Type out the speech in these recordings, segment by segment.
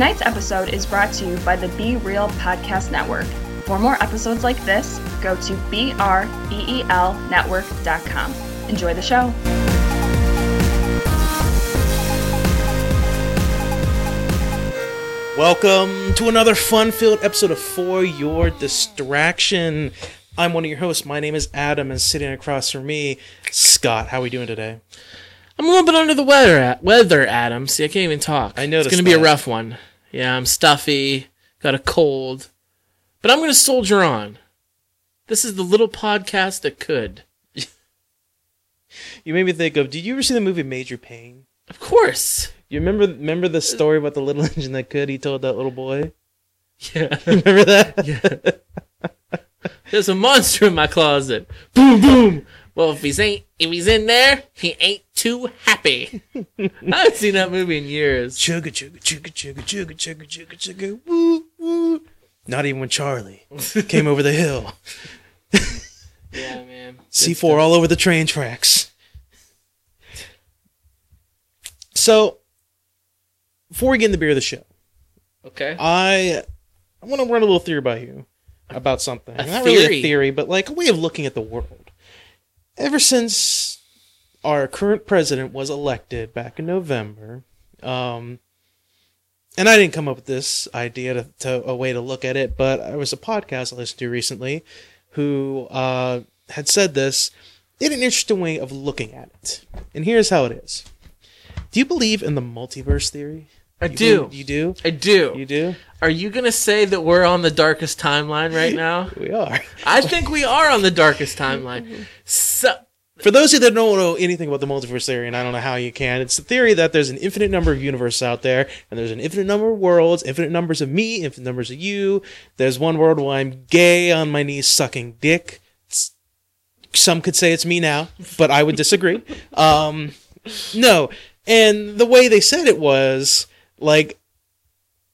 Tonight's episode is brought to you by the Be Real Podcast Network. For more episodes like this, go to E BREELnetwork.com. Enjoy the show. Welcome to another fun-filled episode of For Your Distraction. I'm one of your hosts. My name is Adam, and sitting across from me, Scott. How are we doing today? I'm a little bit under the weather, weather, Adam. See, I can't even talk. I noticed It's gonna be a rough one. Yeah, I'm stuffy, got a cold, but I'm gonna soldier on. This is the little podcast that could. You made me think of. Did you ever see the movie Major Payne? Of course. You remember remember the story about the little engine that could? He told that little boy. Yeah. Remember that? Yeah. There's a monster in my closet. Boom, boom. Well, if he's ain't, if he's in there, he ain't too happy. I haven't seen that movie in years. Chugga chugga chugga chugga chugga chugga chugga chugga woo woo. Not even when Charlie came over the hill. Yeah, man. C4 all over the train tracks. So, before we get in the beer of the show, Okay. I I want to run a little theory by you about something. A Not really a theory? theory, but like a way of looking at the world. Ever since our current president was elected back in November, um, and I didn't come up with this idea to, to a way to look at it, but there was a podcast I listened to recently who uh, had said this in an interesting way of looking at it. And here's how it is. Do you believe in the multiverse theory? I You do. believe- You do? I do. You do? Are you gonna say that we're on the darkest timeline right now? We are. I think we are on the darkest timeline. So, For those of you that don't know anything about the multiverse theory, and I don't know how you can, it's the theory that there's an infinite number of universes out there, and there's an infinite number of worlds, infinite numbers of me, infinite numbers of you. There's one world where I'm gay on my knees sucking dick. It's- some could say it's me now, but I would disagree. um, no, and the way they said it was like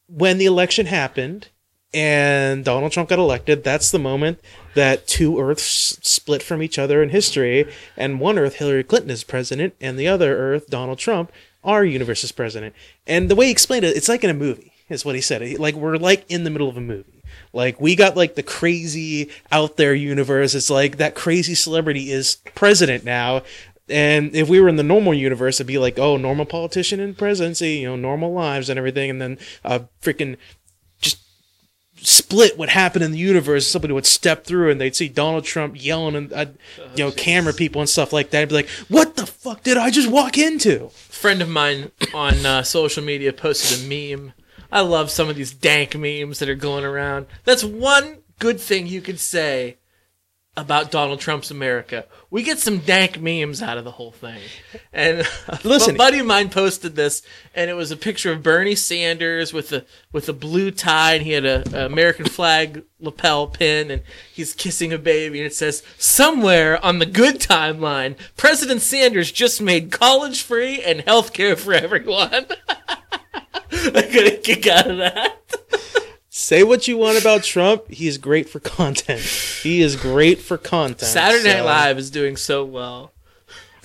when the election happened and Donald Trump got elected, that's the moment that two Earths split from each other in history, and one Earth, Hillary Clinton is president, and the other Earth, Donald Trump, our universe is president. And the way he explained it, it's like in a movie, is what he said. Like we're like in the middle of a movie. Like we got like the crazy out there universe. It's like that crazy celebrity is president now. And if we were in the normal universe, it'd be like, oh, normal politician in presidency, you know, normal lives and everything. And then uh, freaking just split what happened in the universe. Somebody would step through and they'd see Donald Trump yelling and uh, you know camera people and stuff like that. I'd be like, "What the fuck did I just walk into?" a friend of mine on uh, social media posted a meme. I love some of these dank memes that are going around. That's one good thing you could say about Donald Trump's America. We get some dank memes out of the whole thing. And Listen- a buddy of mine posted this, and it was a picture of Bernie Sanders with a with a blue tie, and he had a, a American flag lapel pin, and he's kissing a baby, and it says, "Somewhere on the good timeline, President Sanders just made college free and health care for everyone." I got a kick out of that. Say what you want about Trump, he is great for content. He is great for content. Saturday Night so- Live is doing so well.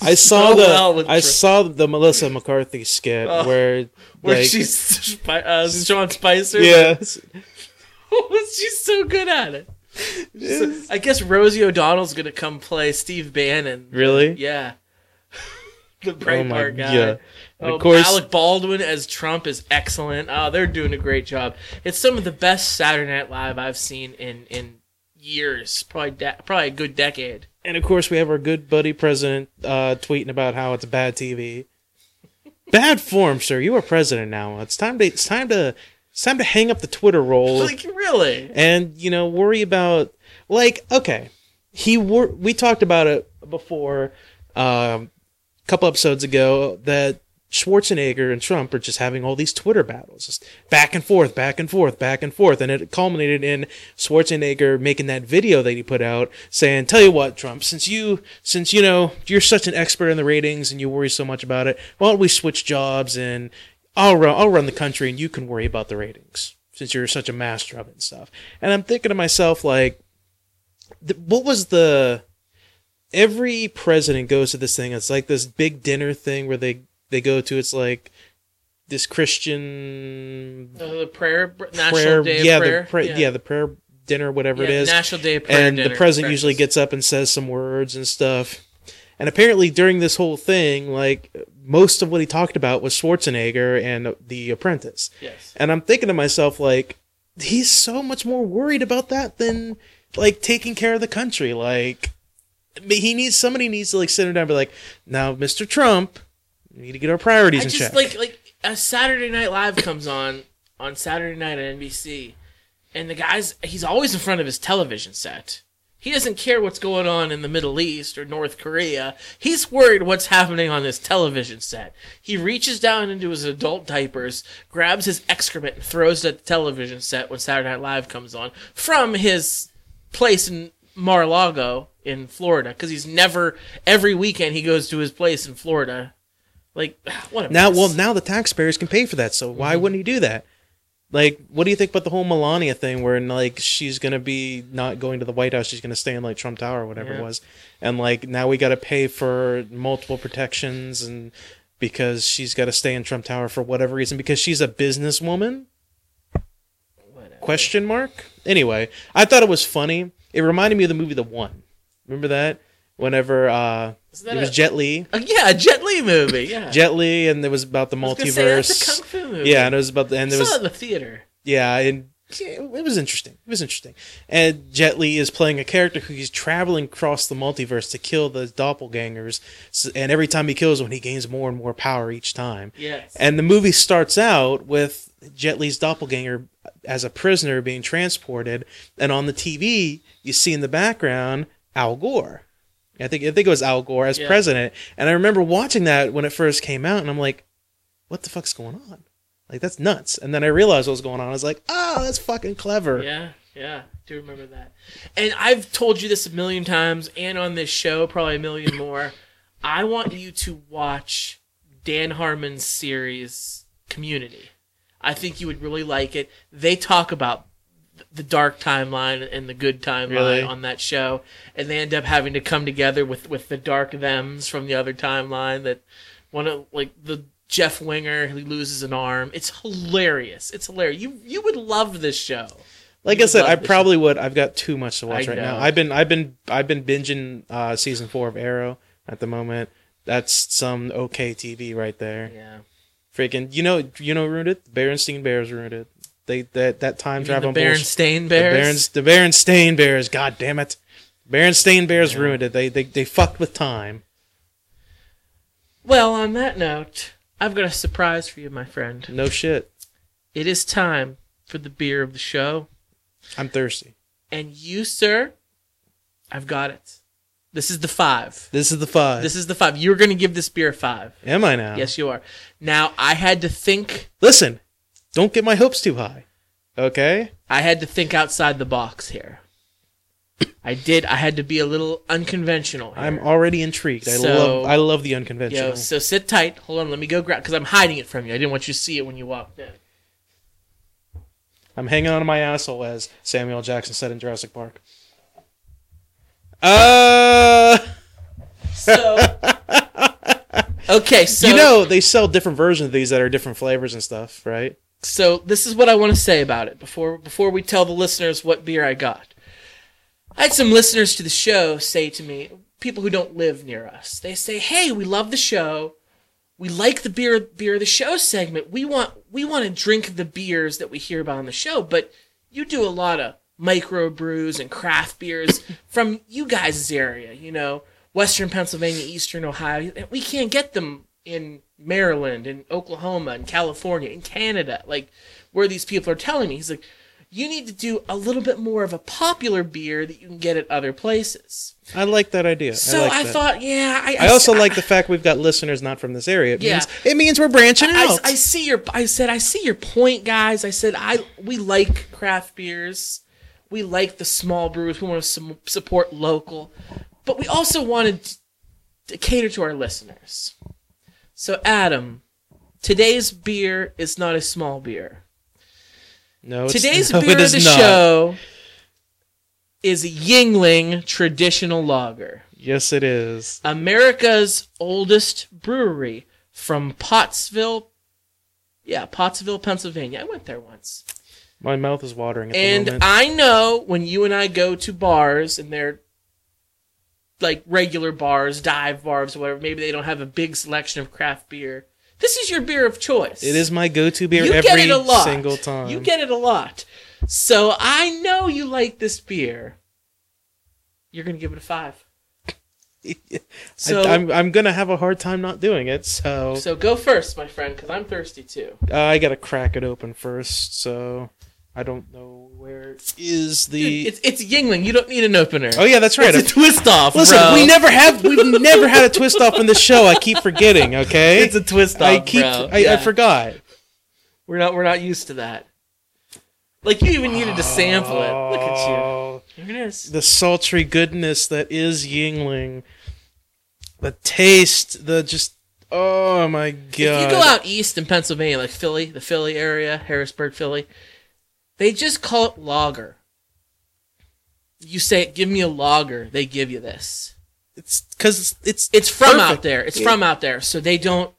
I saw so the well with I Trump. saw the Melissa McCarthy skit where Where like, she's uh, Sean Spicer. yeah she's so good at it. So, I guess Rosie O'Donnell's gonna come play Steve Bannon. Really? Yeah. the Oh Breitbart guy. yeah. And Oh, of course Alec Baldwin as Trump is excellent. Oh, they're doing a great job. It's some of the best Saturday Night Live I've seen in in years, probably de- probably a good decade. and of course we have our good buddy president uh, tweeting about how it's bad TV. Bad form, sir. You are president now. It's time to it's time to it's time to hang up the Twitter role. Like really? and you know worry about like okay he wor- we talked about it before um, a couple episodes ago that Schwarzenegger and Trump are just having all these Twitter battles, just back and forth, back and forth, back and forth, and it culminated in Schwarzenegger making that video that he put out saying, "Tell you what, Trump, since you since you know you're such an expert in the ratings and you worry so much about it, why don't we switch jobs and I'll run I'll run the country and you can worry about the ratings since you're such a master of it and stuff." And I'm thinking to myself like, th- what was the every president goes to this thing. It's like this big dinner thing where they they go to. It's like this Christian Uh, the prayer, National prayer, Day yeah, Prayer. the pra- yeah. the prayer dinner, whatever Yeah, it is, National Day of Prayer. and the dinner, president usually gets up and says some words and stuff. And apparently, during this whole thing, like most of what he talked about was Schwarzenegger and The Apprentice. Yes. And I'm thinking to myself, like, he's so much more worried about that than like taking care of the country. Like, he needs somebody needs to like sit him down and be like, now, Mr. Trump, we need to get our priorities I in just check. like like a Saturday Night Live comes on on Saturday night at NBC, and the guy's he's always in front of his television set. He doesn't care what's going on in the Middle East or North Korea. He's worried what's happening on this television set. He reaches down into his adult diapers, grabs his excrement, and throws it at the television set when Saturday Night Live comes on from his place in Mar-a-Lago in Florida because he's never every weekend he goes to his place in Florida. Like what a now, mess. well, now the taxpayers can pay for that, so why mm-hmm. wouldn't he do that? Like, what do you think about the whole Melania thing, where like she's gonna be not going to the White House, she's gonna stay in like Trump Tower or whatever Yeah. it was, and like now we got to pay for multiple protections and because she's got to stay in Trump Tower for whatever reason because she's a businesswoman? Whatever. Question mark. Anyway, I thought it was funny. It reminded me of the movie The One. Remember that? Whenever uh, it was a- Jet Li. Uh, yeah, a Jet Li movie. Yeah, Jet Li, and it was about the multiverse. say, that's a kung fu movie. Yeah, and it was about the, and there was it in the theater. yeah, and it was interesting. It was interesting. And Jet Li is playing a character who he's traveling across the multiverse to kill the doppelgangers, and every time he kills one, he gains more and more power each time. Yes. And the movie starts out with Jet Li's doppelganger as a prisoner being transported, and on the TV you see in the background Al Gore. I think I think it was Al Gore as Yeah. president, and I remember watching that when it first came out, and I'm like, "What the fuck's going on? Like that's nuts!" And then I realized what was going on. I was like, "Oh, that's fucking clever." Yeah, yeah, do remember that. And I've told you this a million times, and on this show probably a million more. I want you to watch Dan Harmon's series Community. I think you would really like it. They talk about the dark timeline and the good timeline Really? on that show, and they end up having to come together with with the dark thems from the other timeline. That one of like the Jeff Winger who loses an arm. It's hilarious. It's hilarious. You you would love this show. Like You I said, I probably would. I've got too much to watch I right now. I've been I've been I've been binging uh, season four of Arrow at the moment. That's some okay TV right there. Yeah. Freaking, you know, you know, ruined it. The Berenstein Bears ruined it. They that that time You mean travel the Berenstain The Bears. Barons, the Berenstain Bears. God damn it, Berenstain Bears ruined it. They they they fucked with time. Well, on that note, I've got a surprise for you, my friend. No shit. It is time for the beer of the show, I'm thirsty. and you, sir, I've got it. This is the five. This is the five. This is the five. You're going to give this beer a five. Am I now? Yes, you are. Now, I had to think. Listen, don't get my hopes too high. Okay. I had to think outside the box here. I did. I had to be a little unconventional. Here. I'm already intrigued. I So- love I love the unconventional. Yo, so sit tight. Hold on. Let me go grab because I'm hiding it from you. I didn't want you to see it when you walked in. I'm hanging on to my asshole, as Samuel Jackson said in Jurassic Park. Uh, So, okay. So you know they sell different versions of these that are different flavors and stuff, right? So this is what I want to say about it before before we tell the listeners what beer I got. I had some listeners to the show say to me, people who don't live near us, they say, "Hey, we love the show. We like the beer beer the show segment. We want we want to drink the beers that we hear about on the show, but you do a lot of micro brews and craft beers from you guys' area, you know, Western Pennsylvania, Eastern Ohio. We can't get them in Maryland, in Oklahoma, in California, in Canada, like where these people are telling me. He's like, you need to do a little bit more of a popular beer that you can get at other places. I like that idea. So I, like I, thought, yeah, I, I also like the fact we've got listeners not from this area. It Yeah. means it means we're branching I, out. I see your. I said I see your point, guys. I said I we like craft beers, we like the small brews. We want to support local, but we also wanted to cater to our listeners. So Adam, today's beer is not a small beer. no, it's- Today's no, beer of the not. show is Yuengling Traditional Lager. Yes, it is. America's oldest brewery from Pottsville, Yeah, Pottsville, Pennsylvania. I went there once. My mouth is watering at the And moment. I know when you and I go to bars and they're like regular bars, dive bars, whatever, maybe they don't have a big selection of craft beer. This is your beer of choice. it is my go-to beer you every get it a lot. single time. You get it a lot. So I know you like this beer. You're gonna give it a five. So I, am I'm gonna have a hard time not doing it. So, so go first, my friend, because I'm thirsty too. uh, I gotta crack it open first. So I don't know where is the. Dude, it's it's Yuengling. You don't need an opener. oh yeah, that's right. It's a twist off. Listen, bro. we never have we've never had a twist off in the show. I keep forgetting. Okay, It's a twist off, I keep bro. I, Yeah. I forgot. We're not we're not used to that. Like you even needed to sample it. Look at Oh, you. Here it is. the sultry goodness that is Yuengling. The taste, the just oh my god. If you go out east in Pennsylvania, like Philly, the Philly area, Harrisburg, Philly, they just call it lager. You say, "Give me a lager," they give you this. it's because it's, it's It's from perfect. out there. It's from out there, so they don't.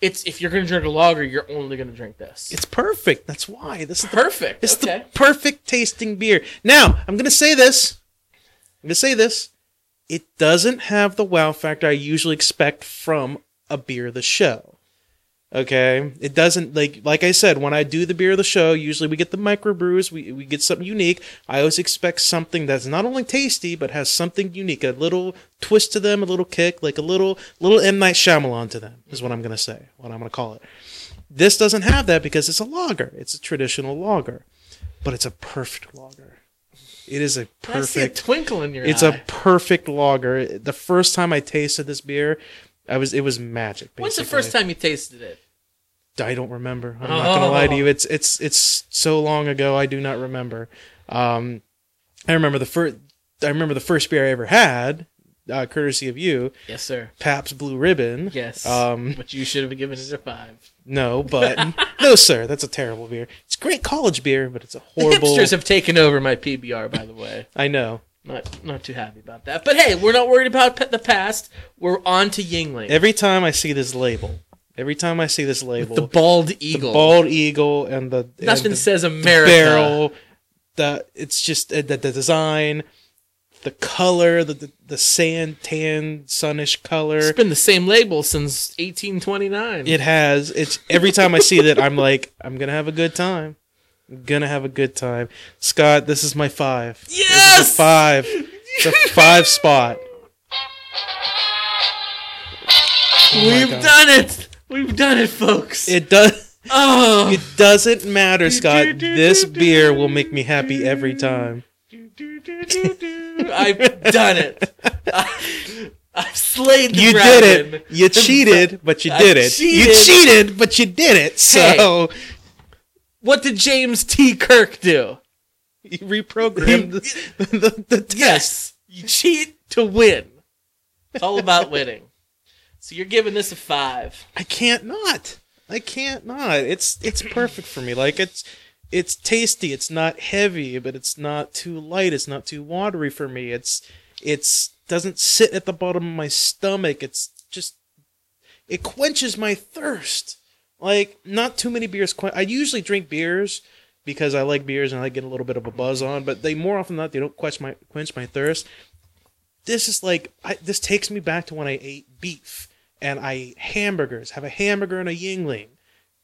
It's if you're gonna drink a lager, you're only gonna drink this. It's perfect. That's why this is the perfect. It's okay. the perfect tasting beer. Now, I'm going to say this. I'm going to say this. It doesn't have the wow factor I usually expect from a beer of the show. Okay? It doesn't like like I said, when I do the beer of the show, usually we get the microbrews, we we get something unique. I always expect something that's not only tasty but has something unique, a little twist to them, a little kick, like a little little M Night Shyamalan to them is what I'm going to say. What I'm going to call it. This doesn't have that because it's a lager. It's a traditional lager, but it's a perfect lager. It is a see a perfect. twinkle in your eye. It's eye. a perfect lager. The first time I tasted this beer, I was it was magic. When's the first time you tasted it? I don't remember. I'm not gonna lie to Oh. you. It's it's it's so long ago. I do not remember. Um, I remember the first. I remember the first beer I ever had, uh, courtesy of you, Yes, sir. Pabst Blue Ribbon. Yes. Um, but you should have given it a five. no, but no, sir. That's a terrible beer. It's great college beer, but it's a horrible. Hipsters have taken over my PBR, by the way. I know. Not not too happy about that. But hey, we're not worried about the past. We're on to Yuengling. Every time I see this label, every time I see this label, the bald eagle, the bald eagle and the and Nothing the says America. barrel, the it's just uh, the, the design, the color, the, the the sand tan sunish color. It's been the same label since 1829. It has. It's every time I see that, I'm like, I'm gonna have a good time. I'm gonna have a good time. Scott, this is my five. This is a Yes! five. It's a five spot. Oh We've done it. We've done it, folks. It does. oh, It doesn't matter, Scott. This beer will make me happy every time. I've done it. I, I've slayed the You dragon. did it. You cheated, but you I did it. You cheated. cheated, but you did it. So What did James T. Kirk do? you reprogrammed the, the, the test. Yes, you cheat to win. It's all about winning. So you're giving this a five. I can't not. I can't not. It's it's perfect for me. Like it's it's tasty. It's not heavy, but it's not too light. It's not too watery for me. It's it's doesn't sit at the bottom of my stomach. It's just it quenches my thirst. Like not too many beers. Quen- I usually drink beers because I like beers and I getting a little bit of a buzz on, but they more often than not they don't quench my quench my thirst. This is like I, this takes me back to when I ate beef and I hamburgers. Have a hamburger and a Yuengling,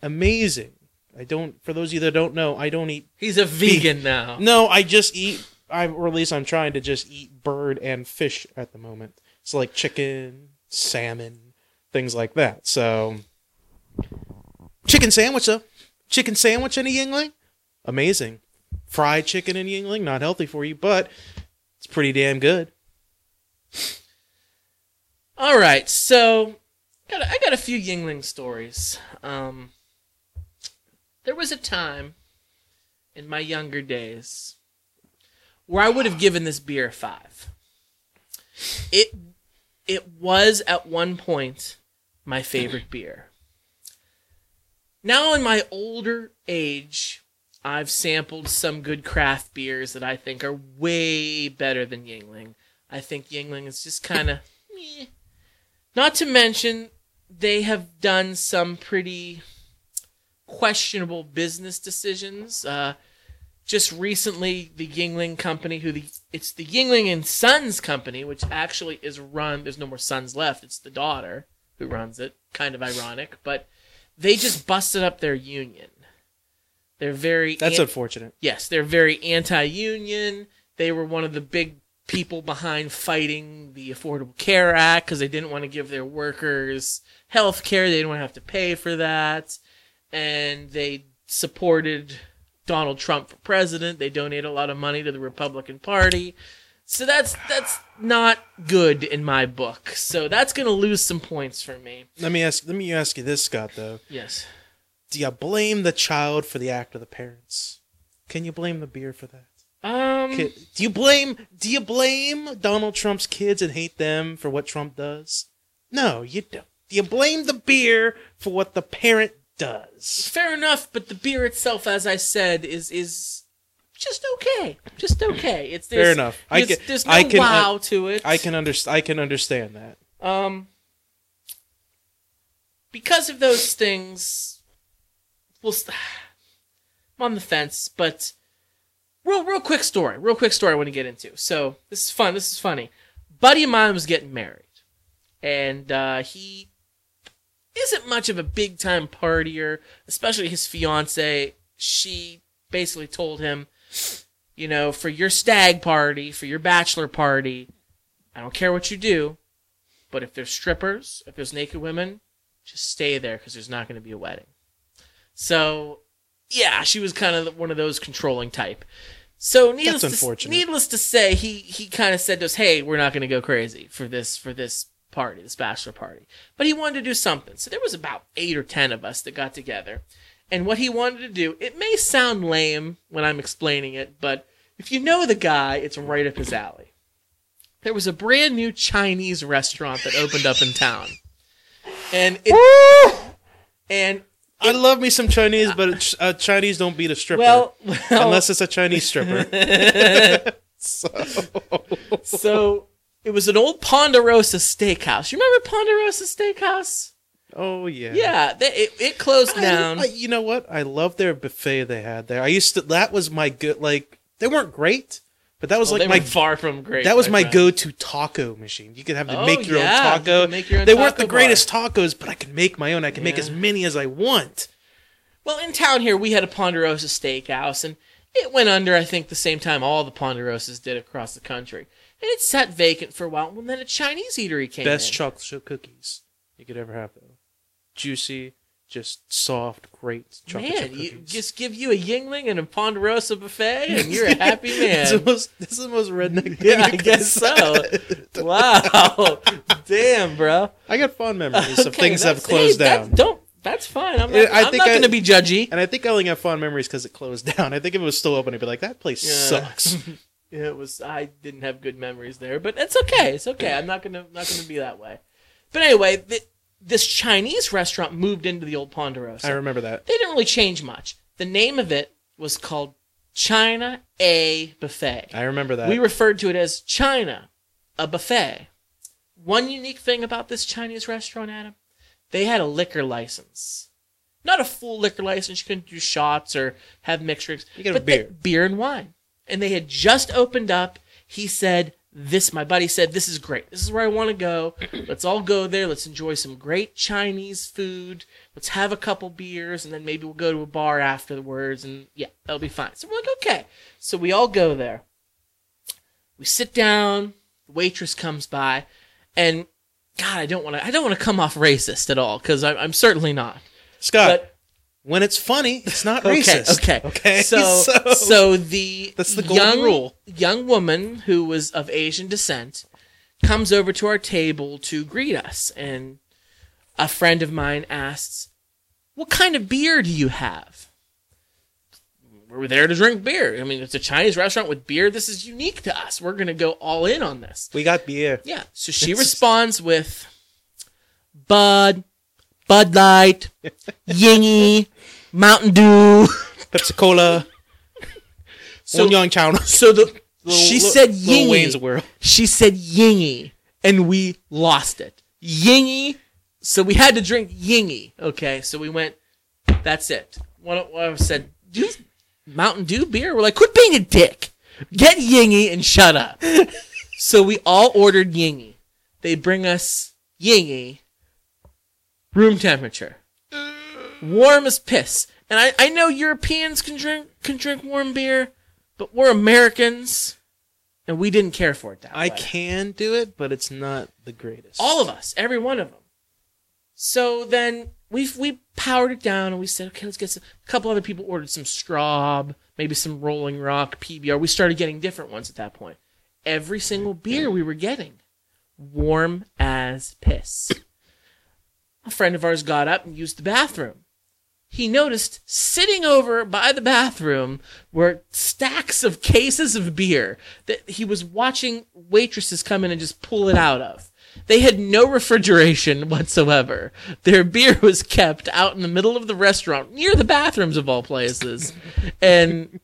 amazing. I don't. For those of you that don't know, I don't eat. He's a vegan now. No, I just eat. I or at least I'm trying to just eat bird and fish at the moment. So like chicken, salmon, things like that. So chicken sandwich though, chicken sandwich and a Yuengling, amazing. Fried chicken and Yuengling, not healthy for you, but it's pretty damn good. All right, so got a, I got a few Yuengling stories. Um, there was a time in my younger days where I would have given this beer a five. It it was at one point my favorite beer. Now in my older age, I've sampled some good craft beers that I think are way better than Yuengling. I think Yuengling is just kind of meh. Not to mention, they have done some pretty questionable business decisions. Uh, just recently, the Yuengling company, who the it's the Yuengling and Sons company, which actually is run. There's no more sons left. It's the daughter who runs it. Kind of ironic, but they just busted up their union. They're very That's an- unfortunate. yes, they're very anti-union. They were one of the big people behind fighting the Affordable Care Act because they didn't want to give their workers health care. They didn't want to have to pay for that. And they supported Donald Trump for president. They donated a lot of money to the Republican Party. So that's that's not good in my book. So that's going to lose some points for me. Let me ask. Let me ask you this, Scott. Though, Yes. do you blame the child for the act of the parents? Can you blame the beer for that? Um Do you blame? Do you blame Donald Trump's kids and hate them for what Trump does? No, you don't. Do you blame the beer for what the parent does? Fair enough, but the beer itself, as I said, is is just okay. Just okay. It's Fair enough. I There's, can- there's no I can- wow to it. I can understand. I can understand that. um because of those things. We'll. St- I'm on the fence, but real real quick story. Real quick story I want to get into. So this is fun. This is funny. Buddy of mine was getting married, and uh, he isn't much of a big time partier, especially his fiance. She basically told him, you know, for your stag party, for your bachelor party, I don't care what you do, but if there's strippers, if there's naked women, just stay there because there's not going to be a wedding. So, yeah, she was kind of one of those controlling type. So needless That's to, needless to say, he he kind of said to us, "Hey, we're not going to go crazy for this for this party, this bachelor party." But he wanted to do something. So there was about eight or ten of us that got together, and what he wanted to do, it may sound lame when I'm explaining it, but if you know the guy, it's right up his alley. There was a brand new Chinese restaurant that opened up in town, and it and I love me some Chinese, but uh, Chinese don't beat a stripper well, well unless it's a Chinese stripper. so, so it was an old Ponderosa Steakhouse. You remember Ponderosa Steakhouse? oh yeah, Yeah, they, it, it closed I- down. I- you know what? I love their buffet they had there. I used to. That was my good. Like they weren't great, but that was Well, like my far from great. that was my friend. go-to taco machine. You could have to Oh, make your yeah, own taco. make your own they weren't taco the greatest tacos, but I could make my own. I can make as many as I want. Well, in town here, we had a Ponderosa Steakhouse, and it went under, I think, the same time all the Ponderosas did across the country. And it sat vacant for a while. And then a Chinese eatery came Best in. chocolate chip cookies you could ever have, though. Juicy, just soft, great chocolate Man, chip you cookies. just give you a Yuengling and a Ponderosa buffet, and you're a happy man. the most, this is the most redneck thing yeah, I guess so. Wow, damn, bro. I got fond memories of things that have closed hey, that- down. don't. That's fine. I'm not, I I'm think not I- going to be judgy. And I think I only have fond memories because it closed down. I think if it was still open, I'd be like, that place Yeah. sucks. Yeah, it was. I didn't have good memories there, but it's okay. It's okay. I'm not gonna not gonna be that way. But anyway, th- this Chinese restaurant moved into the old Ponderosa. I remember that. they didn't really change much. The name of it was called China A Buffet. I remember that. We referred to it as China, a buffet. One unique thing about this Chinese restaurant, Adam, they had a liquor license. Not a full liquor license. You couldn't do shots or have mixed drinks. You could have but they- beer. beer and wine. And they had just opened up. He said, this, my buddy said, this is great. This is where I want to go. Let's all go there. Let's enjoy some great Chinese food. Let's have a couple beers and then maybe we'll go to a bar afterwards. And yeah, that'll be fine. So we're like, okay. So we all go there. We sit down. The waitress comes by, and God, I don't want to. I don't want to come off racist at all because I'm, I'm certainly not. Scott, But when it's funny, it's not okay, racist. okay, Okay. So, so, so the That's the golden young rule. young woman who was of Asian descent comes over to our table to greet us, and a friend of mine asks, "What kind of beer do you have?" We're there to drink beer. I mean, it's a Chinese restaurant with beer. This is unique to us. We're going to go all in on this. we got beer. Yeah. So she responds with Bud, Bud Light, Yingy, Mountain Dew. Pepsi Cola. So, Young Chow. so the she said Lil Wayne's Yingy. World. She said Yingy, and we lost it. Yingy. So we had to drink Yingy. Okay. So we went That's it. One of one of us said, "Do Mountain Dew beer?" We're like, "Quit being a dick. Get Yingy and shut up." so we all ordered Yingy. They bring us Yingy, room temperature, warm as piss. And I, I know Europeans can drink can drink warm beer, but we're Americans, and we didn't care for it that I way. can do it, but it's not the greatest. All of us, every one of them. So then we we powered it down and we said, okay, let's get some. A couple other people ordered some Straub, maybe some Rolling Rock, PBR. We started getting different ones at that point. Every single beer we were getting, warm as piss. A friend of ours got up and used the bathroom. He noticed sitting over by the bathroom were stacks of cases of beer that he was watching waitresses come in and just pull it out of. They had no refrigeration whatsoever. Their beer was kept out in the middle of the restaurant, near the bathrooms of all places. And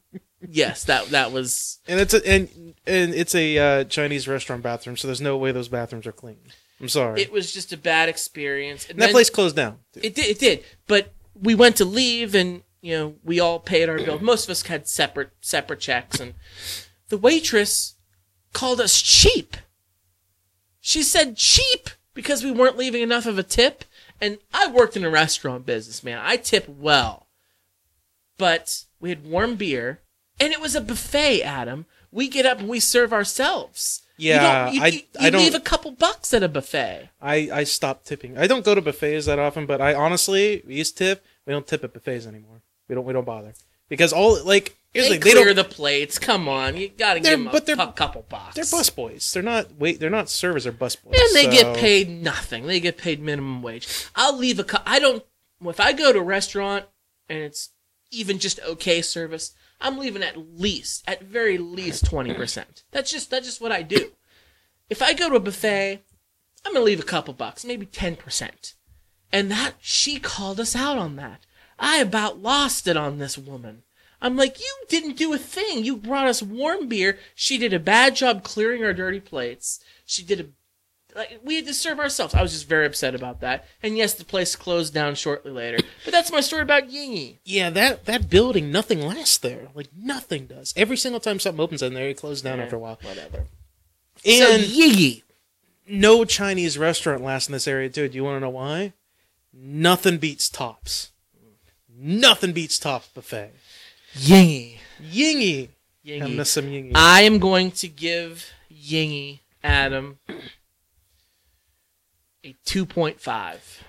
yes, that that was and it's a and and it's a uh, Chinese restaurant bathroom, so there's no way those bathrooms are clean. I'm sorry. it was just a bad experience. And and that then- place closed down. It did. It did. But we went to leave, and you know, we all paid our bill. Most of us had separate separate checks, and the waitress called us cheap. She said cheap because we weren't leaving enough of a tip. And I worked in a restaurant business, man. I tip well, but we had warm beer, and it was a buffet. Adam, we get up and we serve ourselves. You Yeah, don't- you, I- you, I you don't- leave a couple bucks at a buffet. I I stopped tipping. I don't go to buffets that often, but I honestly we used to tip. We don't tip at buffets anymore. We don't we don't bother because all like here's They the thing, clear they the plates. Come on, you gotta give them a but they're- couple bucks. they're bus boys. They're not wait. They're not servers. They're bus boys. and they so- get paid nothing. They get paid minimum wage. I'll leave a. I don't. If I go to a restaurant and it's even just okay service, I'm leaving at least, at very least, twenty percent. That's just that's just what I do. If I go to a buffet, I'm gonna leave a couple bucks, maybe ten percent. And that she called us out on that. I about lost it on this woman. I'm like, you didn't do a thing. You brought us warm beer. She did a bad job clearing our dirty plates. She did a like we had to serve ourselves. I was just very upset about that. And yes, the place closed down shortly later. But that's my story about Yingy. Yeah, that that building, nothing lasts there. Like nothing does. Every single time something opens in there, it closes down after a while. Whatever. And so Yingy. no Chinese restaurant lasts in this area too. Do you want to know why? Nothing beats Tops. Nothing beats Tops buffet. Yingy. Yingy. I Yingy. miss some Yingy. I am going to give Yingy Adam a 2.5.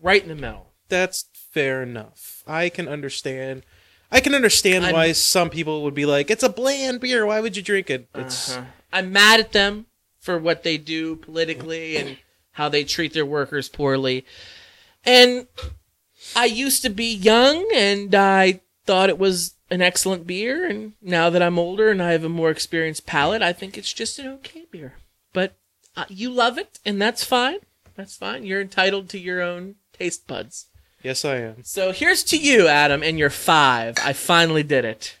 Right in the middle. That's fair enough. I can understand. I can understand I'm- why some people would be like, "It's a bland beer. Why would you drink it?" It's Uh-huh. I'm mad at them for what they do politically and how they treat their workers poorly. And I used to be young and I thought it was an excellent beer. And now that I'm older and I have a more experienced palate, I think it's just an okay beer. But uh, you love it, and that's fine. That's fine. You're entitled to your own taste buds. yes, I am. So here's to you, Adam, and your five. I finally did it.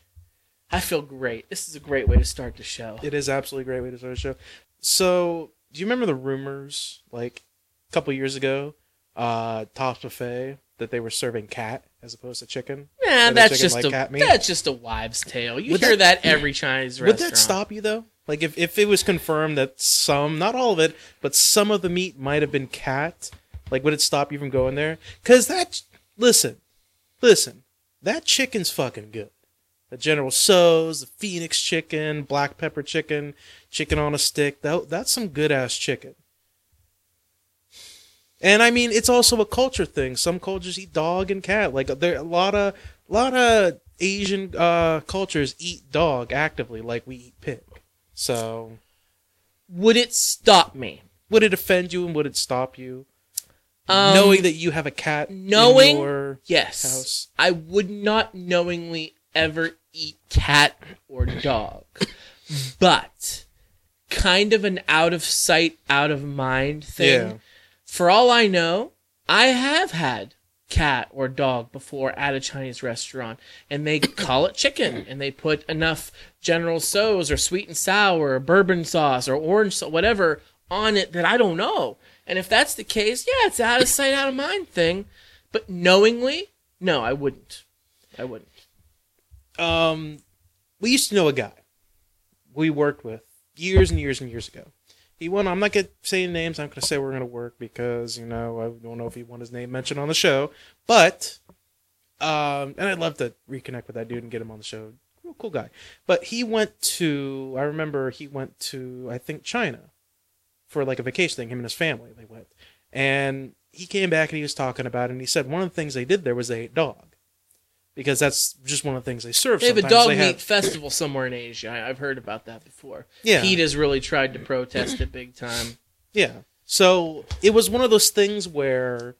I feel great. This is a great way to start the show. It is absolutely a great way to start a show. So, do you remember the rumors like a couple years ago, uh, Tops Buffet that they were serving cat as opposed to chicken? Nah, that's chicken just like a that's just a wives' tale. You Would hear that, every Chinese restaurant. Would that stop you though? Like if, if it was confirmed that some, not all of it, but some of the meat might have been cat, like would it stop you from going there? Cause that, listen, listen, that chicken's fucking good. The General Tso's, the Phoenix chicken, black pepper chicken, chicken on a stick. That, that's some good ass chicken. And I mean, it's also a culture thing. Some cultures eat dog and cat. Like there, a lot of, lot of Asian uh, cultures eat dog actively, like we eat pig. So, Would it stop me? would it offend you and would it stop you Um, knowing that you have a cat knowing- in your yes, house? I would not knowingly ever eat cat or dog, but kind of an out of sight, out of mind thing. Yeah. For all I know, I have had cat or dog before at a Chinese restaurant, and they call it chicken, and they put enough General Tso's or sweet and sour or bourbon sauce or orange sauce, whatever, on it that I don't know. And if that's the case, yeah, it's out of sight, out of mind thing. But knowingly, No, I wouldn't. I wouldn't. Um, we used to know a guy we worked with years and years and years ago. He won. I'm not gonna say names. I'm gonna say we're gonna work because you know I don't know if he want his name mentioned on the show. But um, and I'd love to reconnect with that dude and get him on the show. Real cool guy. But he went to. I remember he went to I think China for like a vacation thing. Him and his family they went, and he came back and he was talking about it. And he said one of the things they did there was they ate dog because that's just one of the things they serve. They have a dog They meat have- festival somewhere in Asia. I, I've heard about that before. Yeah. PETA has really tried to protest it big time. Yeah. So it was one of those things where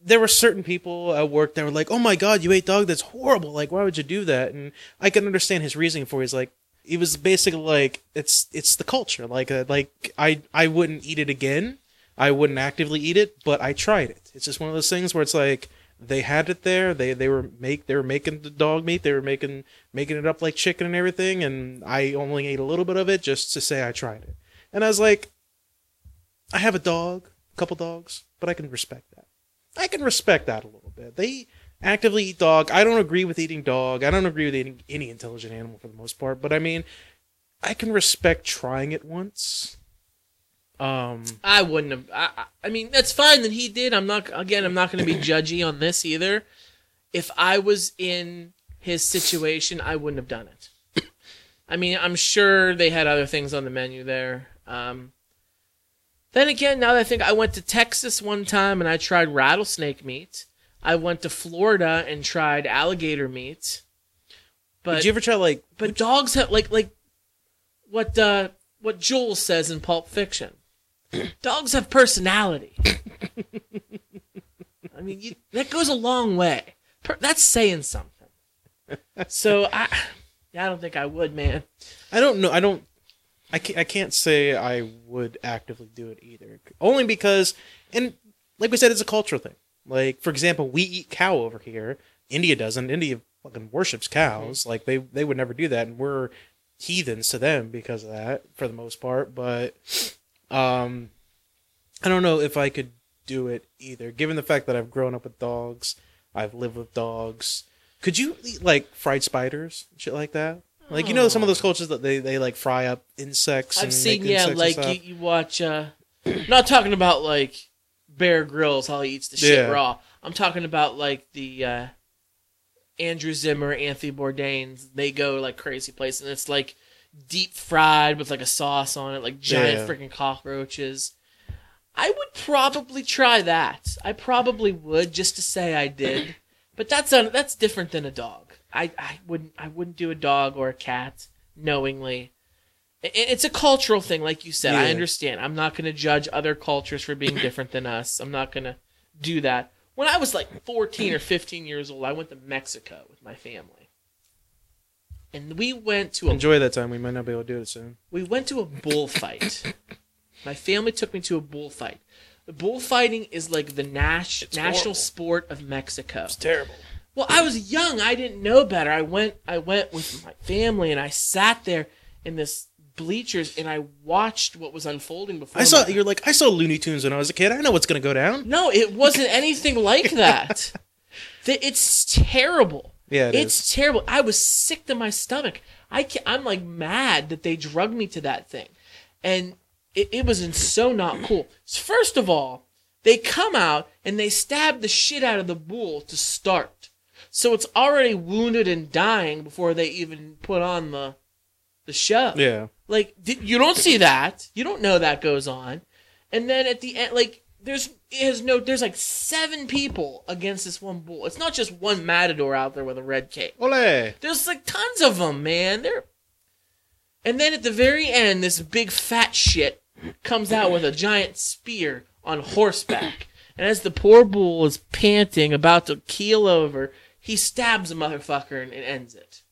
there were certain people at work that were like, "Oh my god, you ate dog? That's horrible! Like, why would you do that?" And I can understand his reasoning for. it. He's like, he was basically like, "It's it's the culture. Like, uh, like I I wouldn't eat it again. I wouldn't actively eat it, but I tried it. It's just one of those things where it's like." They had it there. They they were make they were making the dog meat. They were making making it up like chicken and everything. And I only ate a little bit of it just to say I tried it. And I was like, I have a dog, a couple dogs, but I can respect that. I can respect that a little bit. They actively eat dog. I don't agree with eating dog. I don't agree with eating any intelligent animal for the most part, but I mean, I can respect trying it once. Um, I wouldn't have. I, I- mean, that's fine that he did. I'm not. Again, I'm not going to be judgy on this either. If I was in his situation, I wouldn't have done it. I mean, I'm sure they had other things on the menu there. Um, then again, now that I think, I went to Texas one time and I tried rattlesnake meat. I went to Florida and tried alligator meat. But did you ever try like? but dogs have like like what uh what Joel says in Pulp Fiction. dogs have personality. I mean, you, that goes a long way. Per, that's saying something. So I, yeah, I don't think I would, man. I don't know. I don't. I can't, I can't say I would actively do it either. Only because, and like we said, it's a cultural thing. Like for example, we eat cow over here. India doesn't. India fucking worships cows. Mm-hmm. Like they they would never do that, and we're heathens to them because of that for the most part. But um, I don't know if I could do it either. Given the fact that I've grown up with dogs, I've lived with dogs. Could you eat like fried spiders, shit like that? Like you know some of those cultures that they, they like fry up insects. I've seen, yeah, like you, you watch. uh Not talking about like Bear Grylls, how he eats the shit Yeah. raw. I'm talking about like the uh Andrew Zimmern, Anthony Bourdain's. They go like crazy place, and it's like deep fried with like a sauce on it, like giant Yeah. freaking cockroaches. I would probably try that. I probably would just to say I did, but that's un- that's different than a dog. I, I wouldn't I wouldn't do a dog or a cat knowingly. It's a cultural thing, like you said. I understand. I'm not going to judge other cultures for being different than us. I'm not going to do that. When I was like 14 or 15 years old, I went to Mexico with my family, and we went to a enjoy that time. We might not be able to do it soon. we went to a bullfight. My family took me to a bullfight. The bullfighting is like the nas- national horrible. sport of Mexico. It's terrible. Well, I was young. I didn't know better. I went. I went with my family, and I sat there in this bleachers, and I watched what was unfolding before. I saw my- you're like I saw Looney Tunes when I was a kid. I know what's gonna go down. No, it wasn't anything like that. It's terrible. Yeah, it it's is. terrible. I was sick to my stomach. I can I'm like mad that they drugged me to that thing, and it, it was in so not cool. First of all, they come out and they stab the shit out of the bull to start, so it's already wounded and dying before they even put on the the show. Yeah. Like you don't see that. You don't know that goes on. And then at the end, like there's it has no there's like seven people against this one bull. It's not just one matador out there with a red cape. Ole. There's like tons of them, man. They're and then at the very end, this big fat shit comes out with a giant spear on horseback. And as the poor bull is panting, about to keel over, he stabs a motherfucker and, and ends it.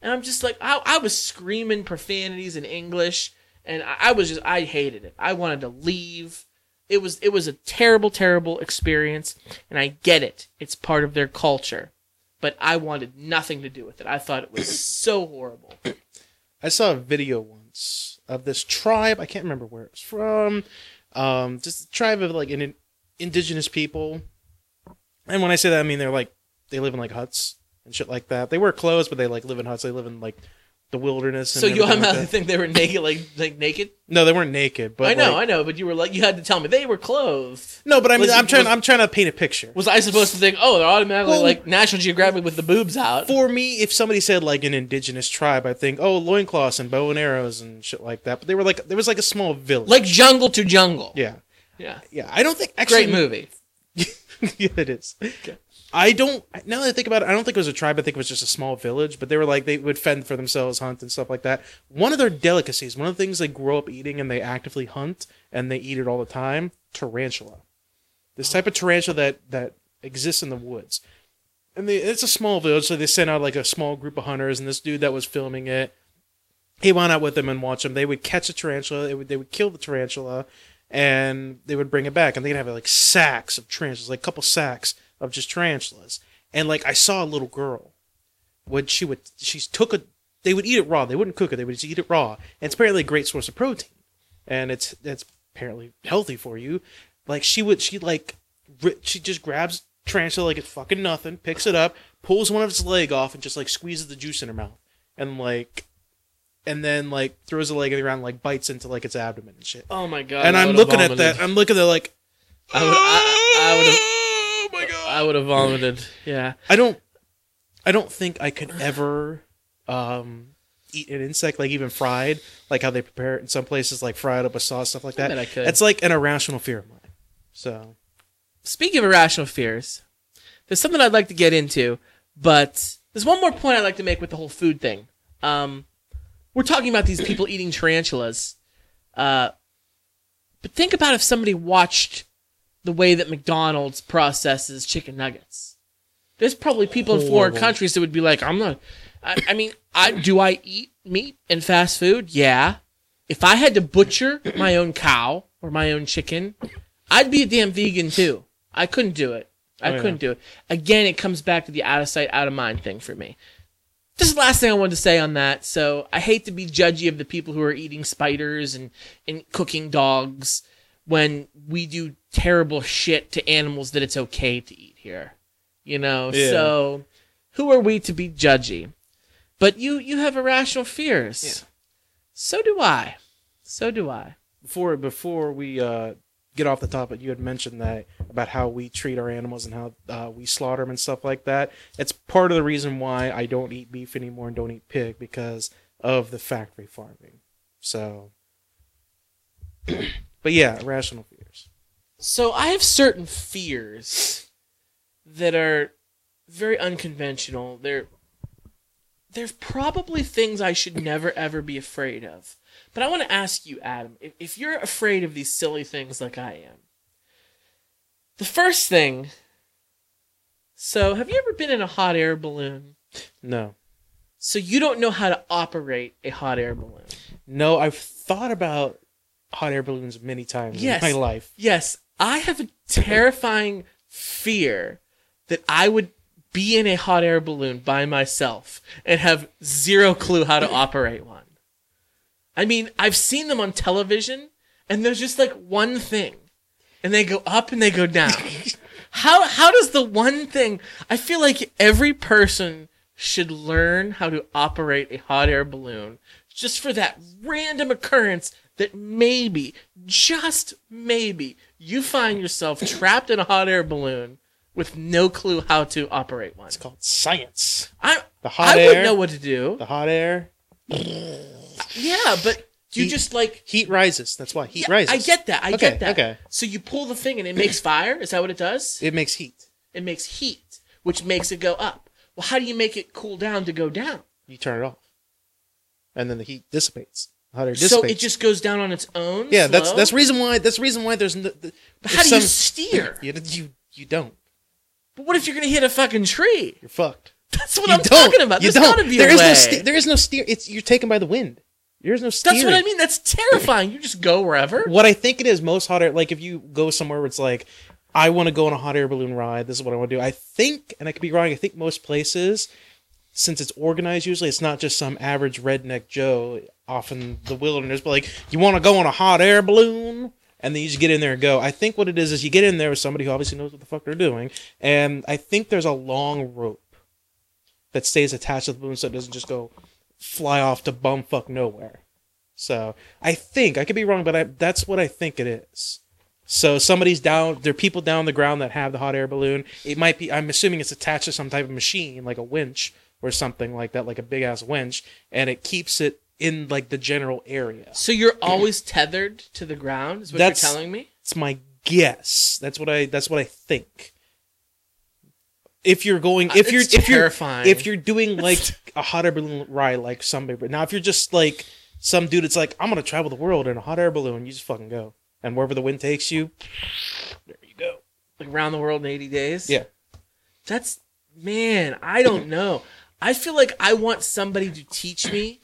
And I'm just like, I, I was screaming profanities in English, and I, I was just, I hated it. I wanted to leave. It was, it was a terrible, terrible experience, and I get it. It's part of their culture, but I wanted nothing to do with it. I thought it was so horrible. I saw a video once of this tribe. I can't remember where it was from. Um, just a tribe of like in, indigenous people. And when I say that, I mean they're like they live in like huts and shit like that. They wear clothes, but they like live in huts. They live in like the wilderness. And So you like automatically think they were naked, like like naked? No, they weren't naked. But I know, like- I know, but you were like, you had to tell me they were clothed. no, but I mean, Was- I'm trying. was- I'm trying to paint a picture. Was I supposed to think, oh, they're automatically Well- like National Geographic with the boobs out? For me, if somebody said like an indigenous tribe, I think, oh, loincloths and bow and arrows and shit like that. But they were like, there was like a small village. Like jungle to jungle. yeah, Yeah. yeah. I don't think actually Great movie. yeah, it is. I don't. Now that I think about it, I don't think it was a tribe. I think it was just a small village. But they were like they would fend for themselves, hunt and stuff like that. One of their delicacies, one of the things they grow up eating and they actively hunt and they eat it all the time, tarantula. This type of tarantula that that exists in the woods, and they, it's a small village, so they sent out like a small group of hunters, and this dude that was filming it, he went out with them and watched them. They would catch a tarantula. They would they would kill the tarantula, and they would bring it back, and they'd have like sacks of tarantulas, like a couple sacks of just tarantulas. And like I saw a little girl, when she would she took a they would eat it raw. They wouldn't cook it. They would just eat it raw. And it's apparently a great source of protein, and it's it's apparently healthy for you. Like she would she like she just grabs tarantula like it's fucking nothing, picks it up, pulls one of its leg off, and just like squeezes the juice in her mouth, and like. And then like throws the leg in the ground, like bites into like its abdomen and shit Oh my god. and I'm looking at that. I'm looking at that like, I would I, I would have. I would have vomited. Yeah. I don't, I don't think I could ever um, eat an insect like even fried, like how they prepare it in some places, like fried up with sauce, stuff like that. bet I could. It's like an irrational fear of mine. So Speaking of irrational fears, there's something I'd like to get into, but there's one more point I'd like to make with the whole food thing. Um, we're talking about these people eating tarantulas, uh, but think about if somebody watched the way that McDonald's processes chicken nuggets. There's probably people in foreign countries that would be like, "I'm not." I, I mean, I do I eat meat in fast food? Yeah. If I had to butcher my own cow or my own chicken, I'd be a damn vegan too. I couldn't do it. I Oh, yeah. couldn't do it. Again, it comes back to the out of sight, out of mind thing for me. This is the last thing I wanted to say on that. So I hate to be judgy of the people who are eating spiders and, and cooking dogs when we do terrible shit to animals that it's okay to eat here. You know, Yeah. so who are we to be judgy? But you you have irrational fears. Yeah. So do I. So do I. before before we uh, get off the topic, you had mentioned that about how we treat our animals and how uh, we slaughter them and stuff like that. It's part of the reason why I don't eat beef anymore and don't eat pig because of the factory farming. So, but yeah, irrational fears. So I have certain fears that are very unconventional. They're there's probably things I should never ever be afraid of. But I want to ask you, Adam, if, if you're afraid of these silly things like I am, the first thing. So, have you ever been in a hot air balloon? No, So you don't know how to operate a hot air balloon. no, I've thought about hot air balloons many times Yes. in my life. Yes, I have a terrifying fear that I would be in a hot air balloon by myself and have zero clue how to operate one. I mean, I've seen them on television and there's just like one thing and they go up and they go down. how how does the one thing I feel like every person should learn how to operate a hot air balloon just for that random occurrence that maybe, just maybe, you find yourself trapped in a hot air balloon with no clue how to operate one. It's called science. I, The hot I air. wouldn't know what to do. The hot air, Yeah, but you Heat- just like heat rises. That's why heat Yeah, rises. I get that. I Okay, get that. okay. So you pull the thing and it makes fire. Is that what it does? It makes heat. It makes heat, which makes it go up. Well, how do you make it cool down to go down? You turn it off, and then the heat dissipates. Hot air So it just goes down on its own. yeah. That's slow? that's reason why. That's the reason why there's no. The, But how do you steer? You, you you don't. But what if you're gonna hit a fucking tree? You're fucked. That's what you I'm don't. talking about. You There's don't. There a is no steer. There is no steer. It's you're taken by the wind. There's no steering. That's what I mean. That's terrifying. You just go wherever. What I think it is most hot air. Like if you go somewhere where it's like, I want to go on a hot air balloon ride. This is what I want to do. I think, and I could be wrong. I think most places, since it's organized, usually it's not just some average redneck Joe off in the wilderness, but like you want to go on a hot air balloon. and then you just get in there and go. I think what it is is you get in there with somebody who obviously knows what the fuck they're doing, and I think there's a long rope that stays attached to the balloon so it doesn't just go fly off to bumfuck nowhere. So I think I could be wrong, but I, that's what I think it is. So somebody's down. There are people down the ground that have the hot air balloon. It might be. I'm assuming it's attached to some type of machine, like a winch or something like that, like a big ass winch, and it keeps it in like the general area. So you're always tethered to the ground, is what That's- you're telling me? It's my guess. That's what I. That's what I think. If you're going, if you're, it's if you're, terrifying. if you're doing like a hot air balloon ride, like somebody, but now if you're just like some dude, it's like I'm gonna travel the world in a hot air balloon. You just fucking go, and wherever the wind takes you, there you go. Like around the world in 80 days? Yeah. That's, man, I don't know. I feel like I want somebody to teach me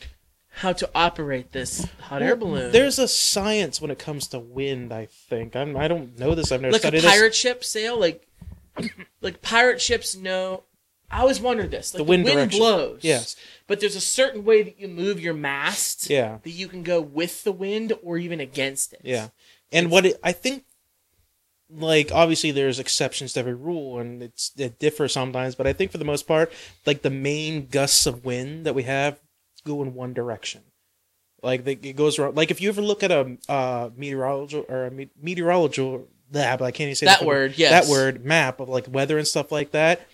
how to operate this hot air balloon. There's a science when it comes to wind. I think I'm. I don't know this. I've never like a studied pirate ship sail, like like pirate ships know. I always wondered this. Like The the wind wind, blows. Yes. But there's a certain way that you move your mast. Yeah. That you can go with the wind or even against it. Yeah, and what it, I think, like obviously there's exceptions to every rule, and it's it differs sometimes. But I think for the most part, like the main gusts of wind that we have go in one direction. Like they, it goes around. Like if you ever look at a uh, meteorological or a me- meteorological lab, I can't even say That word, yes. that word map of like weather and stuff like that.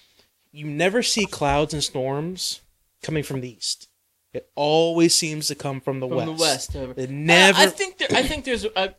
You never see clouds and storms coming from the east. It always seems to come from the From west. the west. It never. I, I think there, I think there's a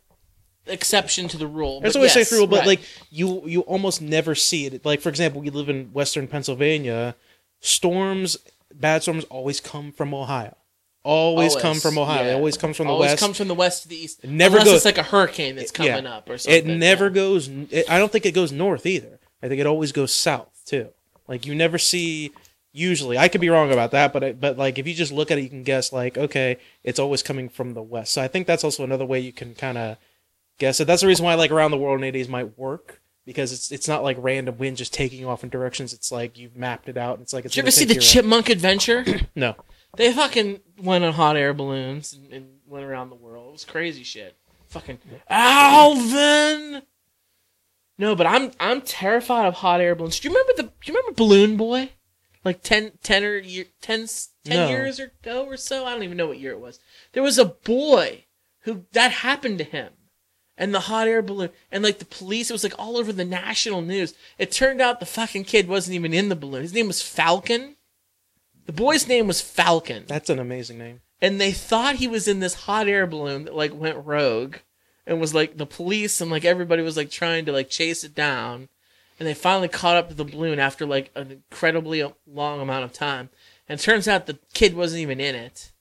exception to the rule. There's but always yes, safe rule, but right. like you, you almost never see it. Like for example, we live in Western Pennsylvania. Storms, bad storms, always come from Ohio. Always, come from Ohio. It always comes from the always west. comes from the west to the east. It never Unless goes- it's like a hurricane that's Yeah. coming up or something. it never yeah. goes. It, I don't think it goes north either. I think it always goes south too. Like you never see. Usually, I could be wrong about that, but it, but like if you just look at it, you can guess like okay, it's always coming from the west. So I think that's also another way you can kind of guess it. That's the reason why like around the world in eight days might work because it's it's not like random wind just taking off in directions. It's like you've mapped it out. And It's like it's. Did you ever see the. Chipmunk Adventure? No. They fucking went on hot air balloons and, and went around the world. It was crazy shit. Fucking Alvin. No, but I'm I'm terrified of hot air balloons. Do you remember the? Do you remember Balloon Boy? Like 10, 10 or year, 10, 10 No. years ago or so. I don't even know what year it was. There was a boy who that happened to him, and the hot air balloon, and like the police. It was like all over the national news. It turned out the fucking kid wasn't even in the balloon. His name was Falcon. The boy's name was Falcon That's an amazing name. and they thought he was in this hot air balloon that like went rogue and was like the police and like everybody was like trying to like chase it down and they finally caught up to the balloon after like an incredibly long amount of time and it turns out the kid wasn't even in it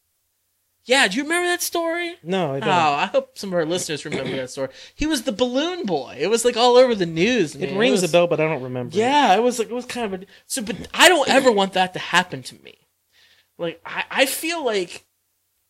yeah do you remember that story No, I don't. Oh, I hope some of our listeners remember that story. He was the balloon boy. It was like all over the news. it man. rings was- a bell, but I don't remember. it. yeah, it was like it was kind of a so, but I don't ever want that to happen to me. Like I, I feel like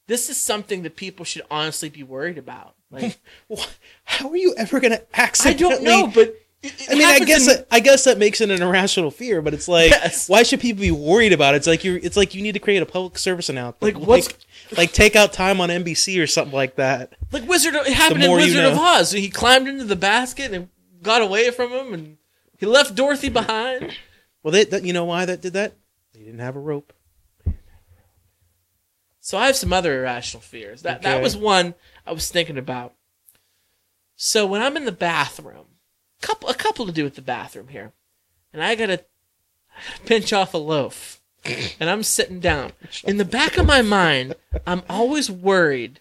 this is something that people should honestly be worried about. Like How are you ever gonna I accidentally? don't know, but it, it I mean, I guess in- that, I guess that makes it an irrational fear, but it's like, Yes. why should people be worried about it? It's like you, it's like you need to create a public service announcement, Like, what's- like, like take out time on NBC or something like that. like Wizard. It happened in more you Wizard of know. Oz. He climbed into the basket and got away from him, and he left Dorothy behind. Well, they, that, you know why that did that? They didn't have a rope. So I have some other irrational fears. That that was one I was thinking about. So when I'm in the bathroom, couple a couple to do with the bathroom here, and I gotta, I gotta pinch off a loaf, and I'm sitting down. In the back of my mind, I'm always worried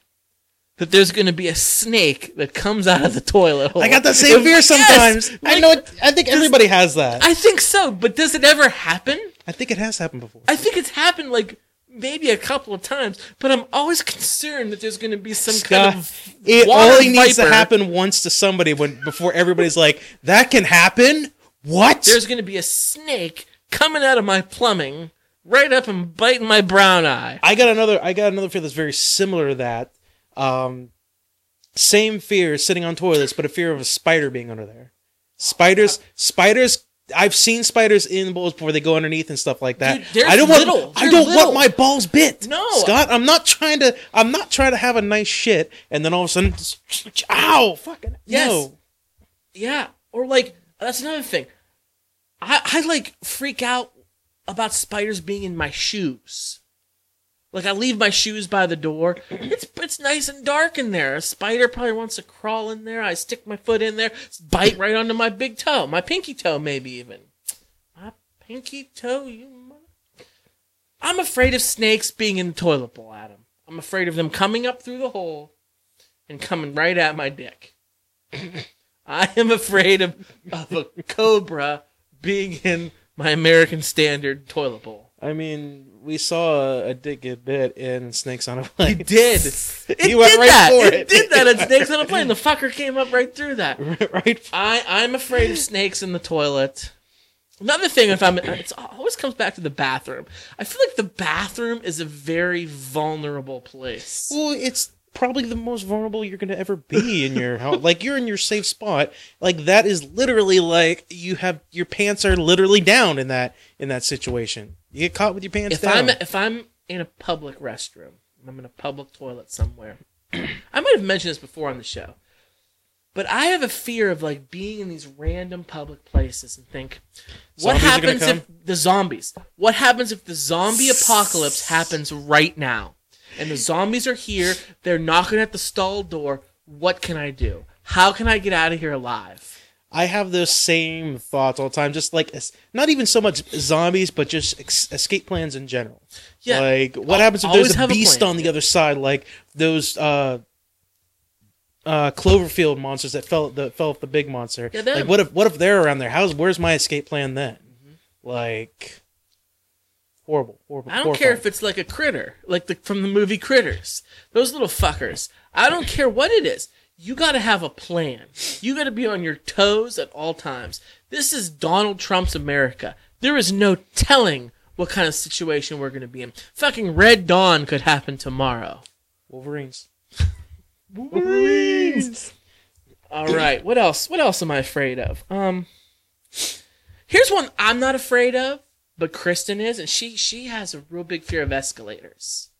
that there's gonna be a snake that comes out of the toilet hole. I got that same fear Yes! sometimes. I know. It, I think everybody has that. I think so, but does it ever happen? I think it has happened before. I think it's happened like maybe a couple of times, but I'm always concerned that there's going to be some Scott, kind of it only needs to happen once to somebody when before everybody's like, that can happen. What? There's going to be a snake coming out of my plumbing, right up and biting my brown eye. I got another. I got another fear that's very similar to that. Um, same fear sitting on toilets, but a fear of a spider being under there. Spiders, spiders I've seen spiders in bowls before they go underneath and stuff like that. Dude, I don't little. want I don't little. want my balls bit. No. Scott, I'm not trying to I'm not trying to have a nice shit and then all of a sudden ow, fucking Yes. no. Yeah, or like that's another thing. I I like freak out about spiders being in my shoes. Like I leave my shoes by the door. It's it's nice and dark in there. A spider probably wants to crawl in there. I stick my foot in there, bite right onto my big toe, my pinky toe, maybe even. My pinky toe, you. Mother... I'm afraid of snakes being in the toilet bowl, Adam. I'm afraid of them coming up through the hole and coming right at my dick. I am afraid of, of a cobra being in my American Standard toilet bowl. I mean, we saw a, a dick get bit in Snakes on a Plane. It did. It He went did right that. for it. it. did that at Snakes on a Plane. The fucker came up right through that. right? I I'm afraid of snakes in the toilet. Another thing, if I'm, it always comes back to the bathroom. I feel like the bathroom is a very vulnerable place. Well, it's probably the most vulnerable you're going to ever be in your house. like you're in your safe spot. Like that is literally like you have your pants are literally down in that in that situation. You get caught with your pants if down. I'm if I'm in a public restroom, I'm in a public toilet somewhere. I might have mentioned this before on the show, but I have a fear of like being in these random public places and think, what Zombies happens if the zombies? What happens if the zombie apocalypse happens right now, and the zombies are here? They're knocking at the stall door. What can I do? How can I get out of here alive? I have those same thoughts all the time. Just like not even so much zombies, but just ex- escape plans in general. Yeah, Like what Al- happens if there's a have a beast on the other side? Like those uh, uh, Cloverfield monsters that fell that fell off the big monster. Yeah, them. like what if what if they're around there? How's where's my escape plan then? Like horrible, horrible. I don't care if it's like a critter, like the from the movie Critters. Those little fuckers. I don't care what it is. You got to have a plan. You got to be on your toes at all times. This is Donald Trump's America. There is no telling what kind of situation we're going to be in. Fucking Red Dawn could happen tomorrow. Wolverines. Wolverines. All right. What else? What else am I afraid of? Um, here's one I'm not afraid of, but Kristen is, and she she has a real big fear of escalators.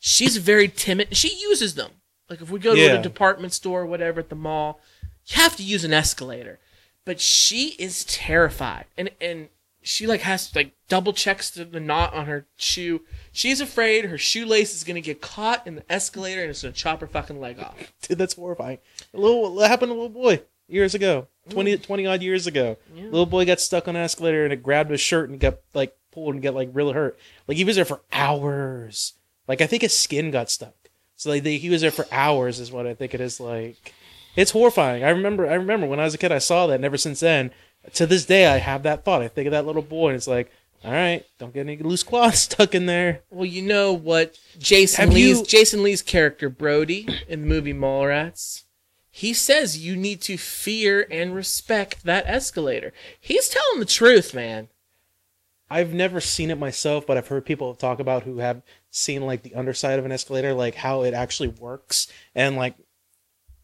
She's very timid. She uses them. Like if we go to Yeah. a department store or whatever at the mall, you have to use an escalator. But she is terrified, and and she like has to like double checks the, the knot on her shoe. She's afraid her shoelace is gonna get caught in the escalator and it's gonna chop her fucking leg off. Dude, that's horrifying. A little that happened to a little boy years ago. Mm. 20, 20 odd years ago. Little boy got stuck on an escalator and it grabbed his shirt and got like pulled and got like really hurt. Like he was there for hours. Like I think his skin got stuck. So like he was there for hours is what I think it is like. It's horrifying. I remember I remember when I was a kid I saw that and ever since then to this day I have that thought. I think of that little boy and it's like, all right, don't get any loose cloths stuck in there. Well, you know what Jason Have Lee's you- Jason Lee's character Brodie in the movie Mallrats. He says you need to fear and respect that escalator. He's telling the truth, man. I've never seen it myself, but I've heard people talk about who have seen like the underside of an escalator, like how it actually works and like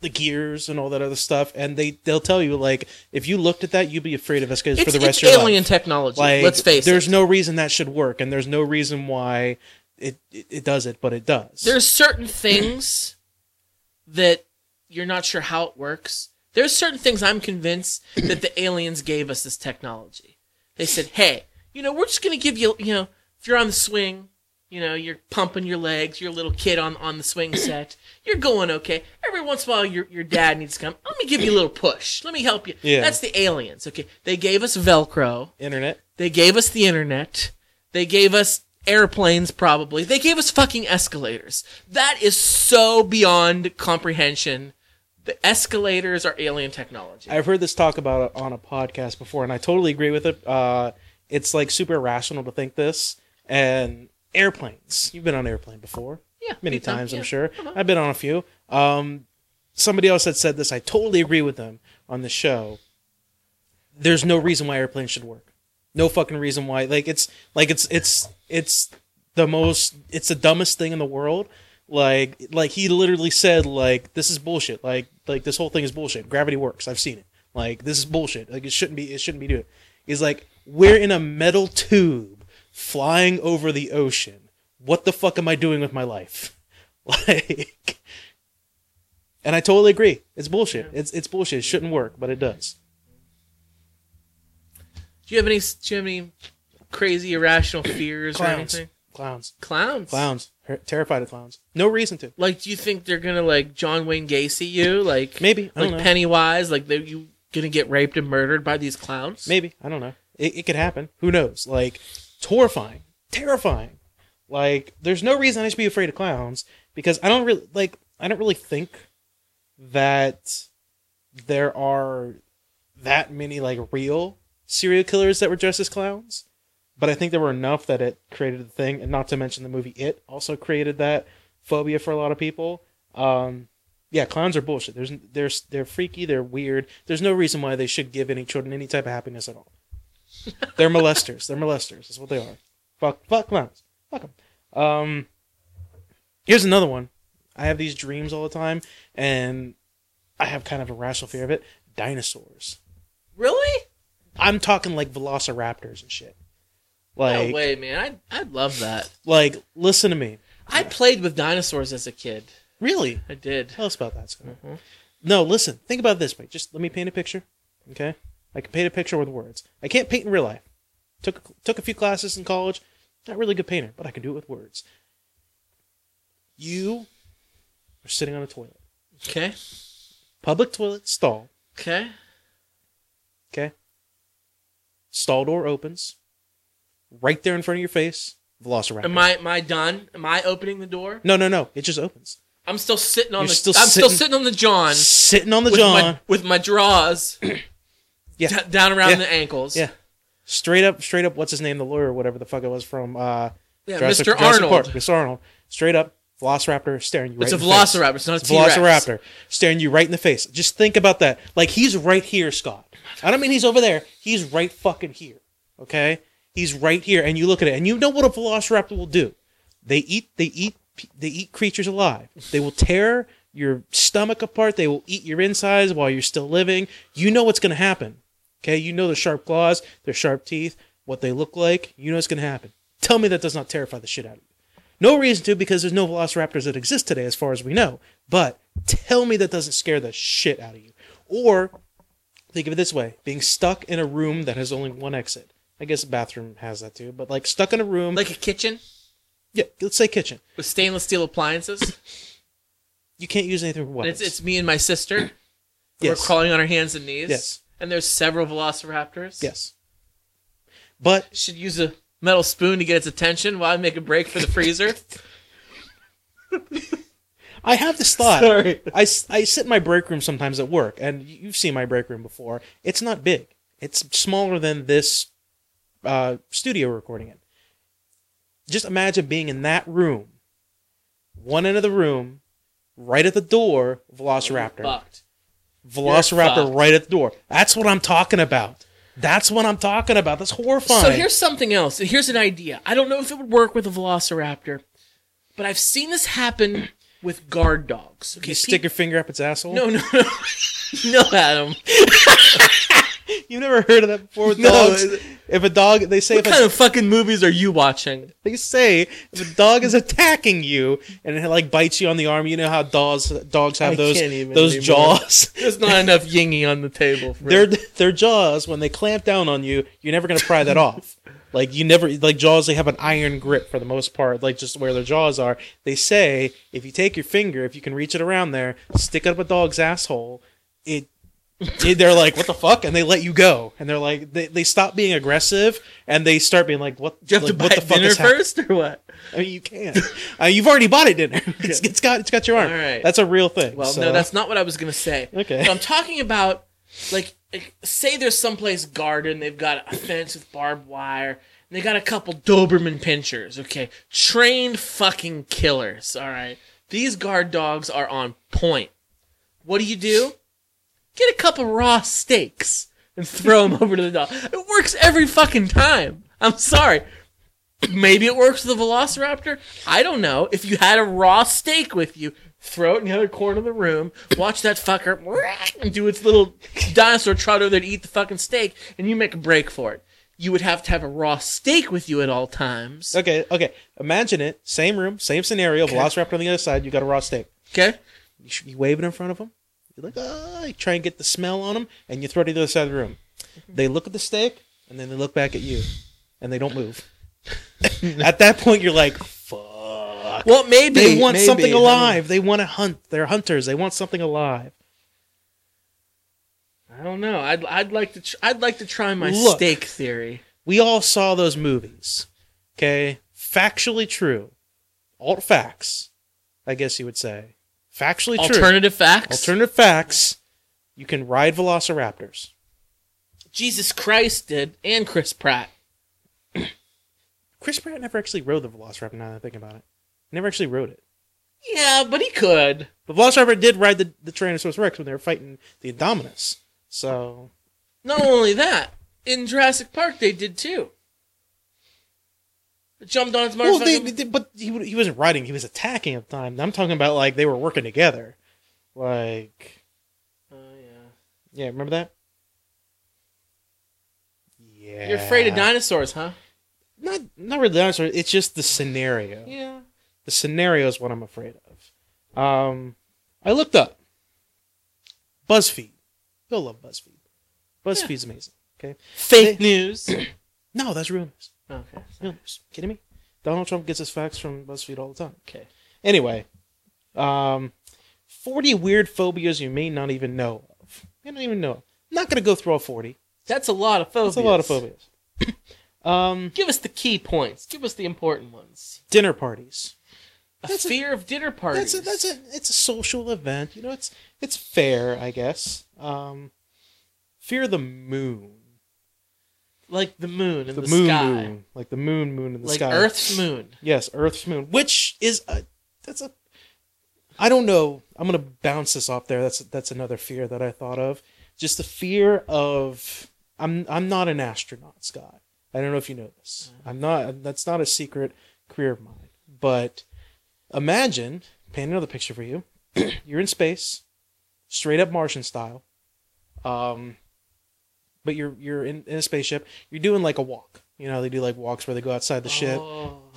the gears and all that other stuff. And they they'll tell you like if you looked at that, you'd be afraid of escalators It's, for the rest of your life. alien technology. Like let's face there's it. There's no reason that should work, and there's no reason why it it, it does it, but it does. There's certain things that you're not sure how it works. There's certain things I'm convinced that the aliens gave us this technology. They said, "Hey, you know, we're just gonna give you, you know, if you're on the swing, you know, you're pumping your legs, you're a little kid on on the swing set, you're going okay. Every once in a while, your your dad needs to come. Let me give you a little push. Let me help you. Yeah. That's the aliens. Okay, they gave us Velcro. internet. They gave us the internet. They gave us airplanes, probably. They gave us fucking escalators. That is so beyond comprehension. The escalators are alien technology. I've heard this talk about it on a podcast before, and I totally agree with it. Uh, it's like super irrational to think this. And airplanes, you've been on an airplane before, yeah, many times, times, I'm sure. Uh-huh. I've been on a few. Um, somebody else had said this. I totally agree with them on the show. There's no reason why airplanes should work. No fucking reason why. Like it's like it's it's it's the most it's the dumbest thing in the world. Like like he literally said like this is bullshit. Like like this whole thing is bullshit. Gravity works. I've seen it. Like this is bullshit. Like it shouldn't be it shouldn't be doing. it. He's like, we're in a metal tube flying over the ocean. What the fuck am I doing with my life? Like, and I totally agree. It's bullshit. It's it's bullshit. It shouldn't work, but it does. Do you have any? Do you have any crazy irrational fears or anything? Clowns. Clowns. Clowns. Her- terrified of clowns. No reason to. Like, do you think they're gonna like John Wayne Gacy you? Like Maybe. I don't like know. Pennywise? Like they you gonna get raped and murdered by these clowns? Maybe. I don't know. It, it could happen. Who knows? Like, it's horrifying. Terrifying. Like, there's no reason I should be afraid of clowns because I don't really, like, I don't really think that there are that many, like, real serial killers that were dressed as clowns. But I think there were enough that it created the thing. And not to mention the movie It also created that phobia for a lot of people. Um, yeah, clowns are bullshit. There's, they're, they're freaky. They're weird. There's no reason why they should give any children any type of happiness at all. they're molesters. They're molesters. That's what they are. Fuck, fuck clowns. Fuck them. Um, here's another one. I have these dreams all the time, and I have kind of a rational fear of it. Dinosaurs. Really? I'm talking like velociraptors and shit. Like, no way, man. I I love that. like, listen to me. I played with dinosaurs as a kid. Really? I did. Tell us about that, Scott. Mhm. No, listen. Think about this way. Just let me paint a picture. Okay, I can paint a picture with words. I can't paint in real life. Took took a few classes in college. Not really a good painter, but I can do it with words. You are sitting on a toilet, Okay. public toilet stall. Okay. Okay, stall door opens. Right there in front of your face, Velociraptor. Am I am I done? Am I opening the door? No, no, no. It just opens. I'm still sitting on You're the. still I'm still sitting- sitting on the John Sitting on the with John. my with my drawers Yeah. d- down around Yeah. the ankles. Yeah. Straight up, straight up. What's his name? The lawyer, whatever the fuck it was from. uh Yeah, Jurassic- Mr. Jurassic Arnold. Park. Mr. Arnold. Straight up, Velociraptor staring you right It's a in the face. Velociraptor. It's not a It's a T-Rex. Velociraptor staring you right in the face. Just think about that. Like he's right here, Scott. I don't mean he's over there. He's right fucking here. Okay? He's right here, and you look at it, and you know what a Velociraptor will do. They eat. They eat. They eat creatures alive. They will tear your stomach apart. They will eat your insides while you're still living. You know what's going to happen. Okay? You know the sharp claws, their sharp teeth, what they look like. You know what's going to happen. Tell me that does not terrify the shit out of you. No reason to because there's no velociraptors that exist today as far as we know. But tell me that doesn't scare the shit out of you. Or think of it this way being stuck in a room that has only one exit. I guess a bathroom has that too, but like stuck in a room. Like a kitchen yeah, let's say kitchen. with stainless steel appliances. You can't use anything for and weapons. it's it's me and my sister. Yes. We're crawling on our hands and knees. Yes. And there's several velociraptors. yes. But Should use a metal spoon to get its attention while I make a break for the freezer. I have this thought. Sorry. I sit in my break room sometimes at work, and you've seen my break room before. It's not big. It's smaller than this uh, studio recording in. Just imagine being in that room, one end of the room, right at the door, Velociraptor. Fucked. Velociraptor right at the door. That's what I'm talking about. That's what I'm talking about. That's horrifying. So here's something else. Here's an idea. I don't know if it would work with a velociraptor, but I've seen this happen with guard dogs. Okay, you stick your finger up its asshole. No, no, no, no, Adam. you've never heard of that before with No, dogs. it- If a dog, they say What kind a, of fucking movies are you watching? they say if a dog is attacking you and it like bites you on the arm, you know how dogs dogs have I those those anymore. jaws. There's not enough yingy on the table. For their their jaws when they clamp down on you, you're never gonna pry that off. Like you never like jaws, they have an iron grip for the most part, like just where their jaws are. They say if you take your finger, if you can reach it around there, stick it up a dog's asshole, it. They're like, what the fuck, and they let you go, and they're like, they, they stop being aggressive, and they start being like, what? Do you have like, to what buy the fuck dinner first or what? I mean, you can. uh, you've already bought it dinner. It's, it's got it's got your arm. All right. That's a real thing. Well, so- no, that's not what I was gonna say. Okay. So I'm talking about like, like, say there's someplace garden, they've got a fence with barbed wire, and they got a couple Doberman pinschers. Okay, trained fucking killers. All right, these guard dogs are on point. What do you do? Get a couple raw steaks and throw them over to the dog. It works every fucking time. I'm sorry. Maybe it works with a velociraptor. I don't know. If you had a raw steak with you, throw it in the other corner of the room, watch that fucker and do its little dinosaur trot over there to eat the fucking steak, and you make a break for it. You would have to have a raw steak with you at all times. Okay, okay. Imagine it. Same room, same scenario. Velociraptor on the other side. You got a raw steak. Okay? You, sh- you wave it in front of them. You're like, ah, you try and get the smell on them, and you throw it to the other side of the room. They look at the steak, and then they look back at you, and they don't move. at that point, you're like, fuck. Well, maybe They want maybe. something alive. They want to hunt. They're hunters. They want something alive. I don't know. I'd I'd like to tr- I'd like to try my Look. steak theory. We all saw those movies. Okay? Factually true. Alt facts, I guess you would say. Factually true. Alternative facts. Alternative facts. You can ride velociraptors. Jesus Christ did, and Chris Pratt. Chris Pratt never actually rode the Velociraptor. Now that I think about it, he never actually rode it. Yeah, but he could. But Velociraptor did ride the, the Tyrannosaurus Rex when they were fighting the Indominus. So Not only that, in Jurassic Park they did too. Jumped on its well, they, they- but he he wasn't riding; he was attacking at the time. I'm talking about like they were working together. Like, Oh yeah. yeah, remember that? Yeah, You're afraid of dinosaurs, huh? Not not really dinosaurs. It's just the scenario. Yeah. The scenario is what I'm afraid of. Um, I looked up BuzzFeed. You'll love BuzzFeed. BuzzFeed's amazing. Okay. Fake They- news. No, that's real news. Okay. Real news. Kidding me? Donald Trump gets his facts from BuzzFeed all the time. Okay. Anyway, um, 40 weird phobias you may not even know of. You don't even know. I'm not going to go through all 40. That's a lot of phobias. That's a lot of phobias. um, Give us the key points. Give us the important ones. dinner parties. A That's a- fear of dinner parties. That's a, that's a it's a social event. You know, it's it's fair, I guess. Um, fear of the moon, like the moon in the, the, moon, sky, moon, like the moon, moon in the like sky. Earth's moon. Yes, Earth's moon, which is a that's a I don't know. I'm gonna bounce this off there. That's that's another fear that I thought of. Just the fear of I'm I'm not an astronaut, Scott. I don't know if you know this. I'm not. That's not a secret career of mine. But imagine paint another picture for you. You're in space, straight up Martian style. Um, but you're you're in, in a spaceship. You're doing like a walk. You know, they do like walks where they go outside the ship. Oh,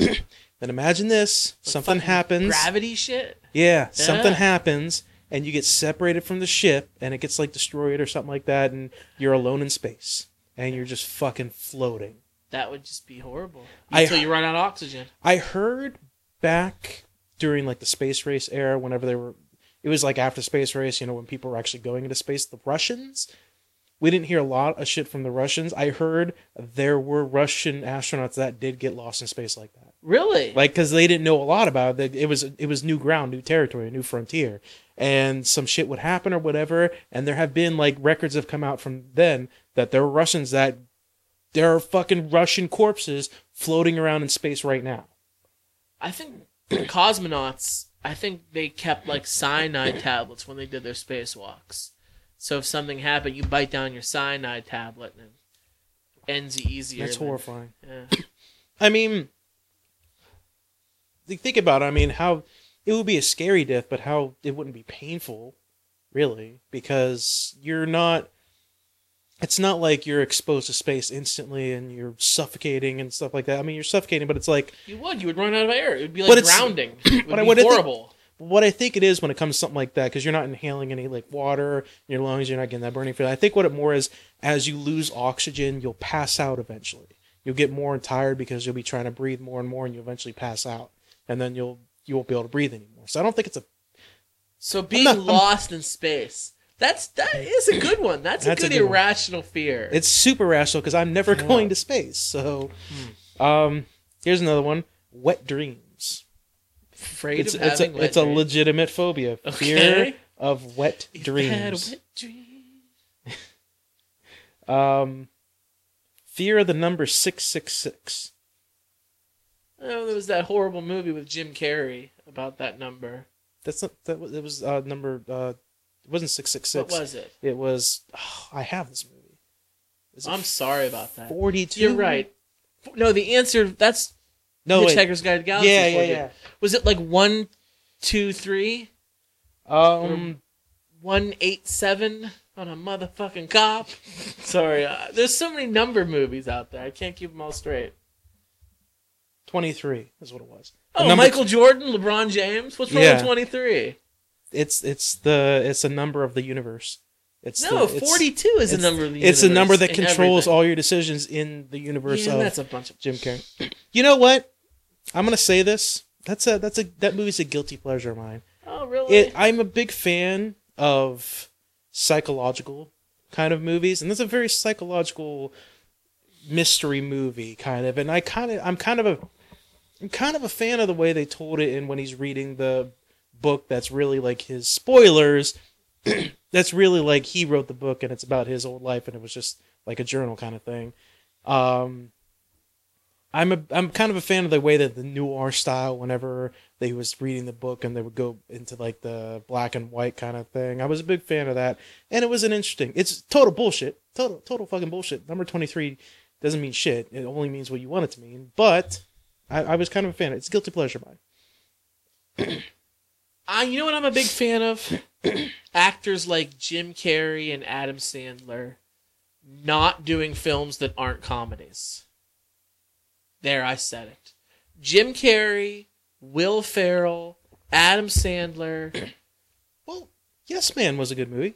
Then imagine this: like something happens. Gravity shit. yeah, something Yeah. happens, and you get separated from the ship, and it gets like destroyed or something like that, and you're alone in space, and you're just fucking floating. That would just be horrible. I- Until you run out of oxygen. I heard back during like the space race era, whenever they were, it was like after space race, you know, when people were actually going into space. The Russians, we didn't hear a lot of shit from the Russians. I heard there were Russian astronauts that did get lost in space like that. Really? like because they didn't know a lot about it. It was it was new ground, new territory, a new frontier, and some shit would happen or whatever. And there have been like records have come out from then that there were Russians that there are fucking Russian corpses floating around in space right now. I think cosmonauts. I think they kept like cyanide tablets when they did their spacewalks. So if something happened, you bite down your cyanide tablet and it ends easier. That's than- horrifying. Yeah. I mean, think- about it. I mean, how it would be a scary death, but how it wouldn't be painful, really, because you're not. It's not like you're exposed to space instantly and you're suffocating and stuff like that. I mean, you're suffocating, but it's like You would. You would run out of air. It would be But like drowning. It would but I be would think- horrible. what I think it is when it comes to something like that, because you're not inhaling any like water in your lungs, you're not getting that burning feeling. I think what it more is as you lose oxygen, you'll pass out eventually. You'll get more and tired because you'll be trying to breathe more and more, and you'll eventually pass out, and then you'll you won't be able to breathe anymore. So I don't think it's a So being not- lost in space. That's that is a good one. That's, That's a a good good one. irrational fear. it's super rational because I'm never going to space. So, um, here's another one: wet dreams. Afraid It's of it's a, having wet it's a legitimate phobia. Fear Okay. of wet You've had a dreams. wet dream. Um, fear of the number six six six. Oh, there was that horrible movie with Jim Carrey about that number. That's not that. was- It was uh, number. Uh, it wasn't six six What was it? It was. oh, I have this movie. Is it I'm sorry about that. forty two. You're right. No, the answer that's No, wait. Hitchhiker's Guide to the Galaxy. Yeah, for yeah, you. yeah. Was it like one, two, three? Um, One eight seven on a motherfucking cop. Sorry, uh, there's so many number movies out there. I can't keep them all straight. twenty three is what it was. The Oh, number- Michael Jordan, LeBron James. What's wrong Yeah. with twenty three? It's it's the it's a number of the universe. It's No, the, it's- forty two is a it's- number of the It's a universe number that in controls everything. all your decisions in the universe of that's a bunch of Jim Carrey. You know what? I'm gonna say this. That's a that's a that movie's a guilty pleasure of mine. Oh, really? It I'm a big fan of psychological kind of movies, and this is a very psychological mystery movie kind of. And I kind of I'm kind of a I'm kind of a fan of the way they told it, and when he's reading the book, that's really like his spoilers. that's really like he wrote the book, and it's about his old life, and it was just like a journal kind of thing. Um, I'm a I'm kind of a fan of the way that the noir style. Whenever they was reading the book and they would go into like the black and white kind of thing, I was a big fan of that, and it was an interesting. It's total bullshit, total total fucking bullshit. Number twenty three doesn't mean shit. It only means what you want it to mean. But I, I was kind of a fan. It's guilty pleasure mine. I, uh, you know what I'm a big fan of? Actors like Jim Carrey and Adam Sandler not doing films that aren't comedies. There, I said it. Jim Carrey, Will Ferrell, Adam Sandler. Well, Yes Man was a good movie.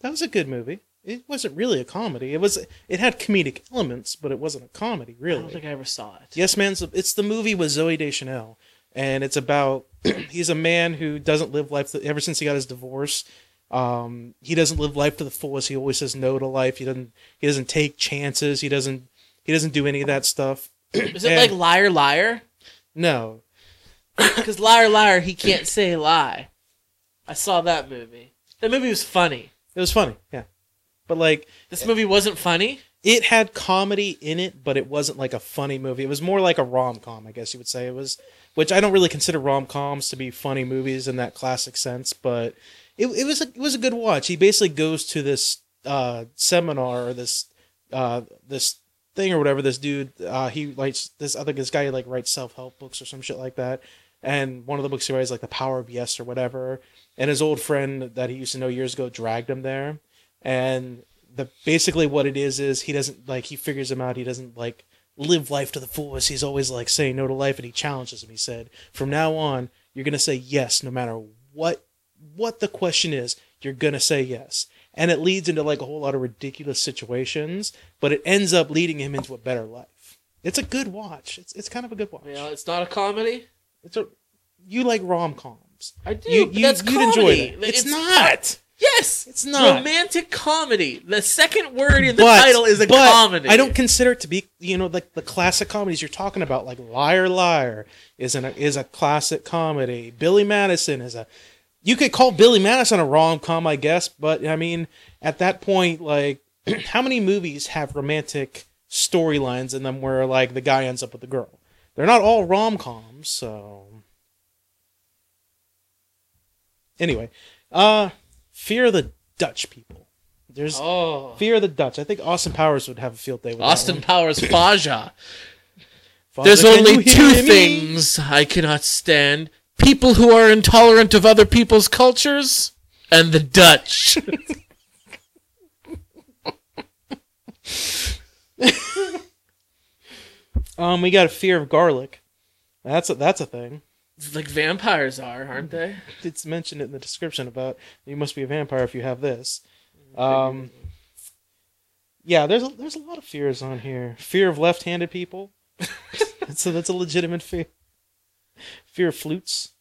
That was a good movie. It wasn't really a comedy. It was. It had comedic elements, but it wasn't a comedy, really. I don't think I ever saw it. Yes Man's. It's the movie with Zooey Deschanel, and it's about he's a man who doesn't live life ever since he got his divorce. Um, he doesn't live life to the fullest. He always says no to life. He doesn't. He doesn't take chances. He doesn't. He doesn't do any of that stuff. Is it And- like Liar Liar? No, Because Liar Liar, he can't say lie. I saw that movie. That movie was funny. it was funny. Yeah, but like This movie wasn't funny. it had comedy in it, but it wasn't like a funny movie. It was more like a rom com, I guess you would say. It was, which I don't really consider rom coms to be funny movies in that classic sense, but it, it was a, it was a good watch. He basically goes to this uh, seminar or this uh, this thing or whatever. This dude, uh, he writes this other this guy like writes self help books or some shit like that. And one of the books he writes like the Power of Yes or whatever. And his old friend that he used to know years ago dragged him there, and the basically what it is is he doesn't like he figures him out. He doesn't like live life to the fullest. He's always like saying no to life, and he challenges him. He said, "From now on, you're gonna say yes, no matter what what the question is. You're gonna say yes." And it leads into like a whole lot of ridiculous situations, but it ends up leading him into a better life. It's a good watch. It's it's kind of a good watch. You know, it's not a comedy. It's a you like rom coms. I do. You, you that's you'd comedy. enjoy it. It's, not. Yes, It's not. romantic comedy. The second word in the But- title is a comedy. I don't consider it to be, you know, like the classic comedies you're talking about, like Liar Liar is an is a classic comedy. Billy Madison is a. You could call Billy Madison a rom com, I guess, but I mean, at that point, like, how many movies have romantic storylines in them where like the guy ends up with the girl? They're not all rom coms, so. Anyway, uh, Fear of the Dutch people. There's Oh, Fear of the Dutch. I think Austin Powers would have a field day with Austin. Powers Faja. There's only two me? things I cannot stand: people who are intolerant of other people's cultures, and the Dutch. Um, we got a fear of garlic. That's a, that's a thing. like vampires are, aren't they? It's mentioned in the description about you must be a vampire if you have this. Um, yeah, there's a, there's a lot of fears on here. Fear of left-handed people. so that's a legitimate fear. Fear of flutes.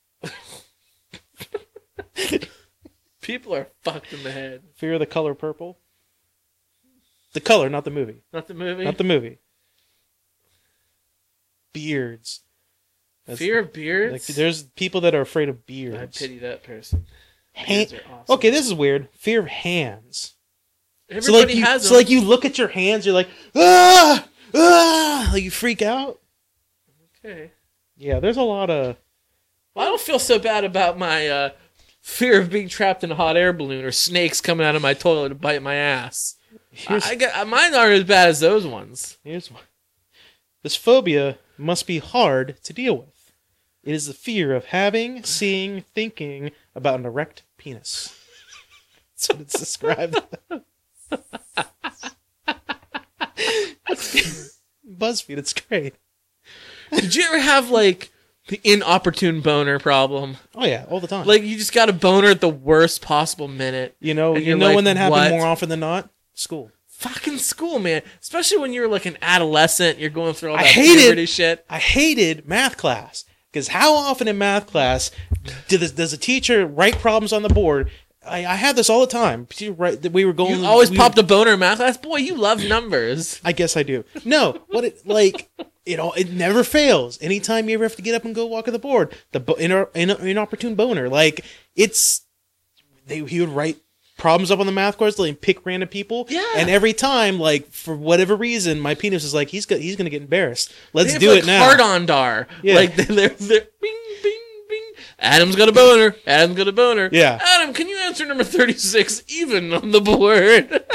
People are fucked in the head. Fear of the color purple. The color, not the movie. Not the movie. Not the movie. Beards. That's- Fear of beards. Like, there's people that are afraid of beards. I pity that person. Han- Beards are awesome. Okay, this is weird. Fear of hands. Everybody so like you, has so them. like you look at your hands, you're like ah ah, like you freak out. Okay. Yeah, there's a lot of Well, I don't feel so bad about my uh, fear of being trapped in a hot air balloon or snakes coming out of my toilet to bite my ass. I, here's I get, mine aren't as bad as those ones. here's one. This phobia must be hard to deal with. It is the fear of having, seeing, thinking about an erect penis. That's what it's described. BuzzFeed, it's great. Did you ever have like the inopportune boner problem? Oh yeah, all the time. Like you just got a boner at the worst possible minute. you know, and you know like, when that happened what? more often than not. School. Fucking school, man. Especially when you're like an adolescent, you're going through all that hate it. puberty shit. I hated math class because how often in math class this, does a teacher write problems on the board? I, I had this all the time. She write- We were going. You always we- popped a boner in math class. Boy, you love numbers. I guess I do. No, what it like it all it never fails. Anytime you ever have to get up and go walk on the board, the bo- ino- inopportune boner, like it's they he would write problems up on the math course, like pick random people, Yeah. And every time, like for whatever reason, my penis is like he's go- he's gonna get embarrassed. Let's do like, it now. Hard on dar. Yeah. Like they're, they're, bing, bing, bing. Adam's got a boner. Adam's got a boner. Yeah. Adam, can you answer number 36 even on the board?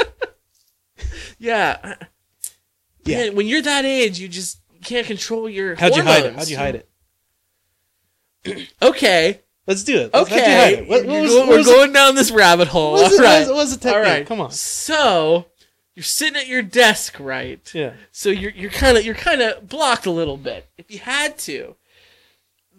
yeah. Yeah. Man, when you're that age, you just can't control your How'd you hide it? How'd you hide it? Okay. Let's do it. Let's- how'd you hide Okay. it? What, what was, we're going down this rabbit hole. what was All right. what was- what was the technique? All right. Come on. So, you're sitting at your desk, right? Yeah. So you're you're kind of you're kind of blocked a little bit. If you had to,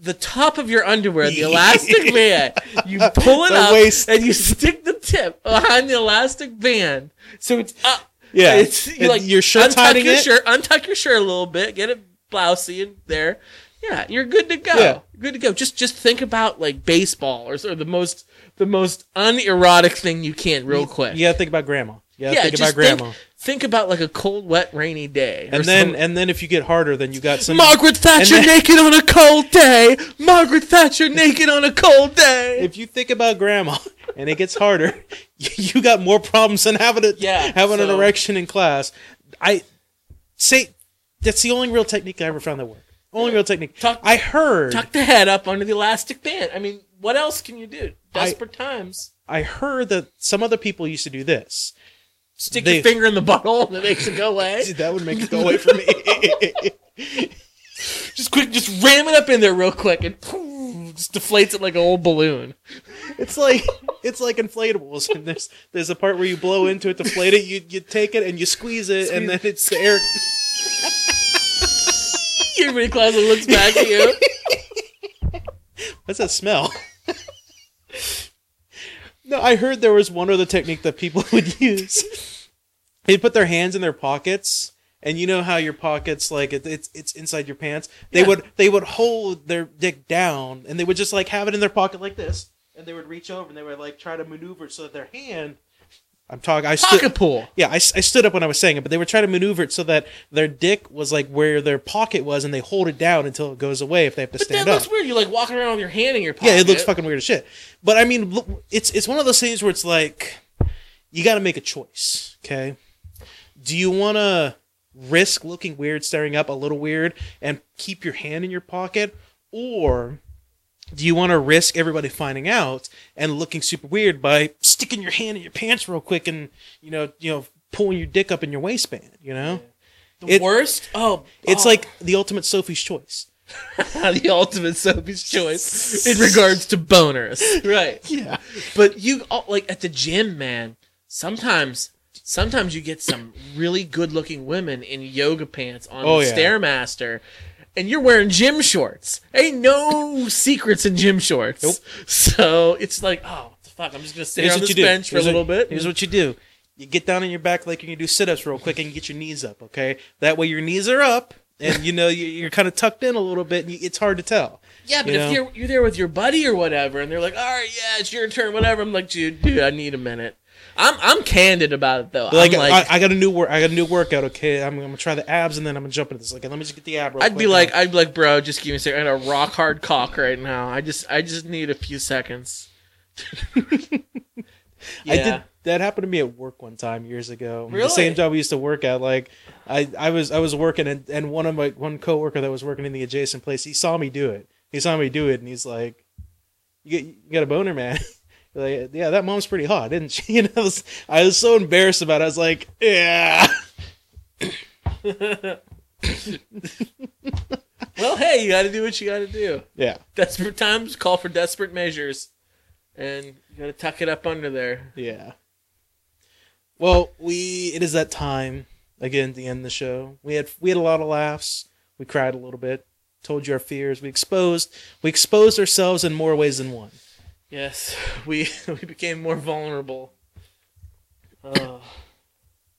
the top of your underwear, the elastic band, you pull it The up waist. and you stick the tip behind the elastic band, so it's up. Yeah. It's you And like your shirt untuck your it? shirt, untuck your shirt a little bit, get it blousy in there. Yeah, you're good to go. Yeah. Good to go. Just just think about like baseball or, or the most the most unerotic thing you can real quick. You gotta think about grandma. You gotta Yeah, think about grandma. Think, think about like a cold, wet, rainy day. and then something. and then if you get harder, then you got some Margaret Thatcher then- naked on a cold day. Margaret Thatcher naked on a cold day. if you think about grandma and it gets harder, you got more problems than having a Yeah, having an erection in class. I say that's the only real technique I ever found that worked. Only real technique. Tuck- I heard Tuck the head up under the elastic band. I mean, what else can you do? I- Desperate times. I heard that some other people used to do this. Stick they- your finger in the butthole and it makes it go away. Dude, that would make it go away from me. Just quick, just ram it up in there real quick and poof, just deflates it like an old balloon. it's like it's like inflatables. And there's there's a part where you blow into it, deflate it, you you take it and you squeeze it, and then it's the air. Everybody class looks back at you. What's that smell? No, I heard there was one other technique that people would use. They'd put their hands in their pockets, and you know how your pockets like it, it's it's inside your pants. They Yeah. would they would hold their dick down, and they would just like have it in their pocket like this, and they would reach over and they would like try to maneuver so that their hand. I'm talking. I stood. Pocket pool. Yeah, I, I stood up when I was saying it, but they were trying to maneuver it so that their dick was like where their pocket was, and they hold it down until it goes away if they have to But that stand up. looks weird. You're like walking around with your hand in your pocket. Yeah, it looks fucking weird as shit. But I mean, look, it's it's one of those things where it's like you got to make a choice. Okay, do you want to risk looking weird, staring up a little weird, and keep your hand in your pocket, or do you want to risk everybody finding out and looking super weird by sticking your hand in your pants real quick and you know you know pulling your dick up in your waistband? You know, The it- worst? Oh, it's oh. like the ultimate Sophie's choice. the ultimate Sophie's choice in regards to boners. Right. Yeah, But you oh, like at the gym, man. Sometimes, sometimes you get some really good-looking women in yoga pants on Oh, the yeah. stairmaster, and you're wearing gym shorts. Ain't no secrets in gym shorts. Nope. So it's like, oh, what the fuck! I'm just gonna sit here on this bench for a Here's little bit. Here's what you do. You get down on your back like you do sit-ups real quick and you get your knees up, okay? That way your knees are up and you know you- you're kind of tucked in a little bit and you, it's hard to tell. Yeah, but You if know? you're you're there with your buddy or whatever, and they're like, "All right, yeah, it's your turn, whatever," I'm like, "Dude, dude, I need a minute." I'm I'm candid about it though. Like, I'm like, I, I got a new work. I got a new workout. Okay, I'm, I'm gonna try the abs and then I'm gonna jump into this. Like, let me just get the ab. Real I'd quick. be like, I'd be like, bro, just give me a second. I got a rock hard cock right now. I just, I just need a few seconds. yeah. I did. That happened to me at work one time years ago. The Really? same job we used to work at. Like, I, I was, I was working, and, and one of my one coworker that was working in the adjacent place, he saw me do it. He saw me do it, and he's like, "You get, you got a boner, man." like, yeah, that mom's pretty hot, didn't she? You know, I was, I was so embarrassed about it. I was like, "Yeah." Well, hey, you got to do what you got to do. Yeah. Desperate times call for desperate measures, and you gotta tuck it up under there. Yeah. Well, we it is that time again to end the show. We had we had a lot of laughs. We cried a little bit. Told you our fears. We exposed we exposed ourselves in more ways than one. Yes, we we became more vulnerable. Uh,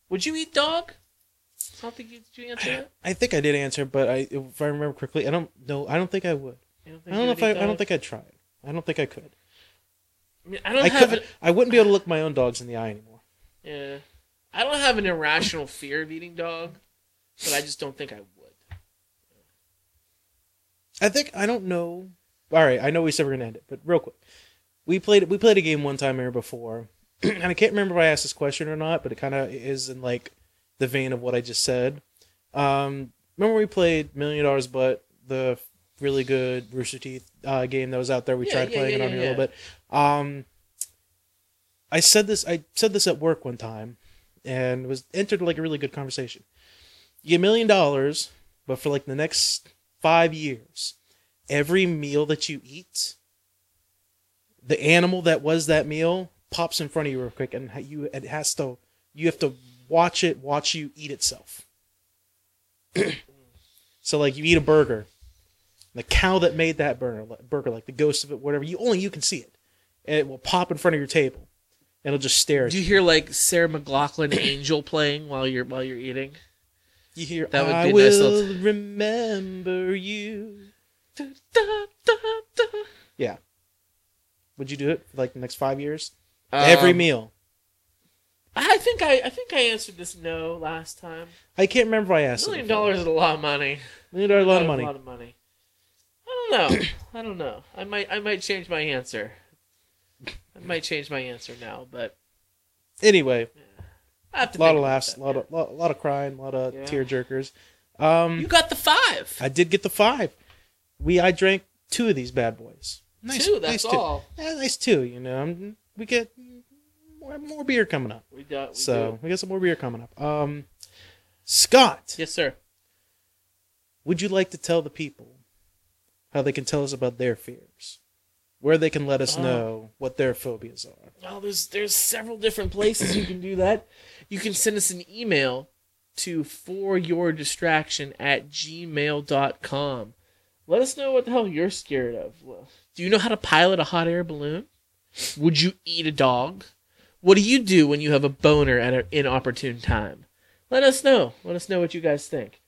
would you eat dog? I don't think you did you answer that. I think I did answer, but I if I remember correctly, I don't know. I don't think I would. Don't I don't know if I. eat I don't think I'd try it. I don't think I could. I, mean, I don't I have. An, I wouldn't be able to look my own dogs in the eye anymore. yeah, I don't have an irrational fear of eating dog, but I just don't think I would. I think I don't know. All right, I know we said we're gonna end it, but real quick, we played we played a game one time here before, and I can't remember if I asked this question or not, but it kind of is in like the vein of what I just said. Um, remember we played Million Dollars, but the really good Rooster Teeth uh, game that was out there. We Yeah, tried yeah, playing yeah, it on here a little bit. Um, I said this. I said this at work one time, and was entered like a really good conversation. You get a million dollars, but for like the next five years, every meal that you eat, the animal that was that meal pops in front of you real quick, and you it has to you have to watch it watch you eat itself. so like you eat a burger, the cow that made that burger, burger like the ghost of it, whatever you only you can see it, and it will pop in front of your table, and it'll just stare at Do you. you hear like Sarah McLachlan Angel playing while you're while you're eating? You hear, That would I be will nice little- remember you. Da, da, da. Yeah. Would you do it for like the next five years? Every Um, meal. I think I I think I answered this no last time. I can't remember if I asked. Million dollars is a lot of money. Million dollars, a lot of money. A lot of money. I don't know. I don't know. I might I might change my answer. I might change my answer now, but Anyway, I have to. a lot of laughs, a lot of lot, lot of crying, a lot of Yeah. tear jerkers. Um, You got the five. I did get the five. We I drank two of these bad boys. Nice, Two. That's nice two. all. Yeah, nice two. You know, Um, we get more, more beer coming up. We got. We so do. we got some more beer coming up. Um, Scott, Yes, sir. would you like to tell the people how they can tell us about their fears, where they can let us Oh. know what their phobias are? Well, there's there's several different places you can do that. You can send us an email to for your distraction at gmail.com. Let us know what the hell you're scared of. Do you know how to pilot a hot air balloon? Would you eat a dog? What do you do when you have a boner at an inopportune time? Let us know. Let us know what you guys think.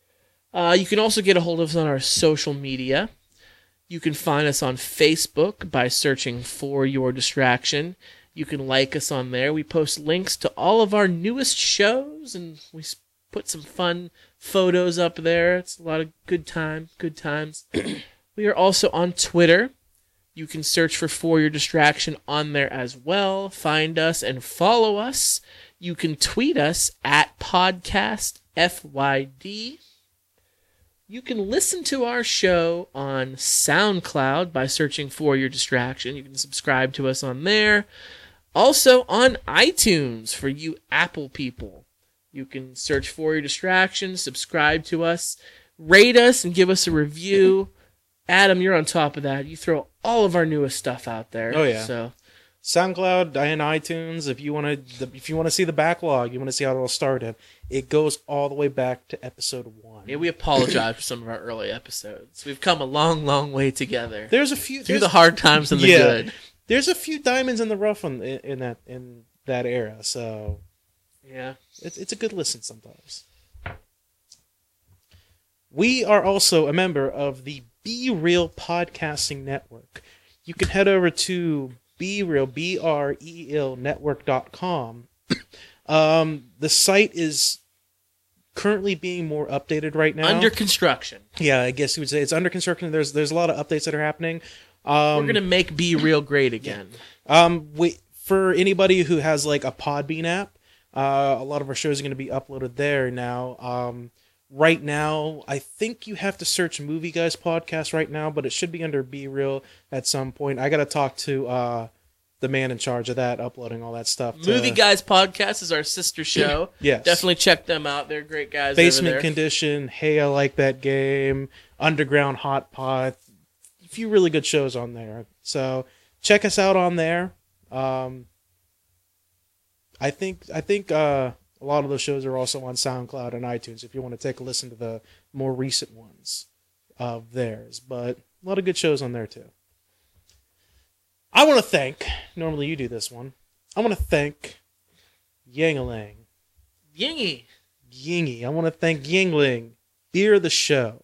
Uh, you can also get a hold of us on our social media. You can find us on Facebook by searching for your distraction. You can like us on there. We post links to all of our newest shows and we put some fun photos up there. It's a lot of good time, good times. we are also on Twitter. You can search for For Your Distraction on there as well. Find us and follow us. You can tweet us at podcast FYD. You can listen to our show on SoundCloud by searching for your distraction. You can subscribe to us on there. Also on iTunes for you Apple people. You can search for your distraction, subscribe to us, rate us, and give us a review. Adam, you're on top of that. You throw all of our newest stuff out there. Oh, yeah. So SoundCloud and iTunes. If you want to, if you want to see the backlog, you want to see how it all started. It goes all the way back to episode one. yeah, we apologize for some of our early episodes. We've come a long, long way together. there's a few Through the hard times and the Yeah. good. There's a few diamonds in the rough on, in, in that in that era. So Yeah. it's it's a good listen sometimes. We are also a member of the Be Real Podcasting Network. You can head over to Be Real, B R E L network.com. Um, the site is currently being more updated right now. Under construction. yeah, I guess you would say it's under construction. There's there's a lot of updates that are happening. Um, We're gonna make Be Real great again. um, we for anybody who has like a Podbean app, uh, a lot of our shows are going to be uploaded there now. Um, right now, I think you have to search Movie Guys podcast right now, but it should be under Be Real at some point. I got to talk to uh, the man in charge of that, uploading all that stuff. to- Movie Guys podcast is our sister show. Yes. Definitely check them out. They're great guys. Basement over there. Condition, Hey, I Like That Game, Underground Hot Pot. A few really good shows on there. So check us out on there. Um, I think I think uh, a lot of those shows are also on SoundCloud and iTunes if you want to take a listen to the more recent ones of theirs. But a lot of good shows on there too. I want to thank. Normally you do this one. I want to thank Yangalang. Yingy. Yingy. I want to thank Yuengling. Beer of the show.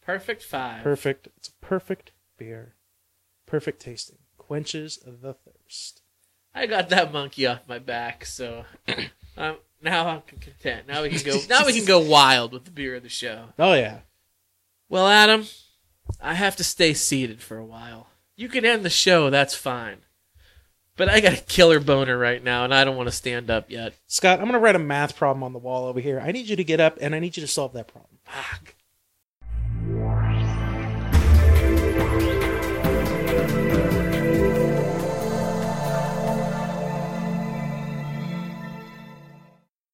Perfect five. Perfect. It's a perfect beer. Perfect tasting. Quenches the thirst. I got that monkey off my back, so um, now I'm content. Now we can go. Now we can go wild with the beer of the show. Oh yeah. Well, Adam, I have to stay seated for a while. You can end the show. That's fine. But I got a killer boner right now, and I don't want to stand up yet. Scott, I'm gonna write a math problem on the wall over here. I need you to get up and I need you to solve that problem. Fuck.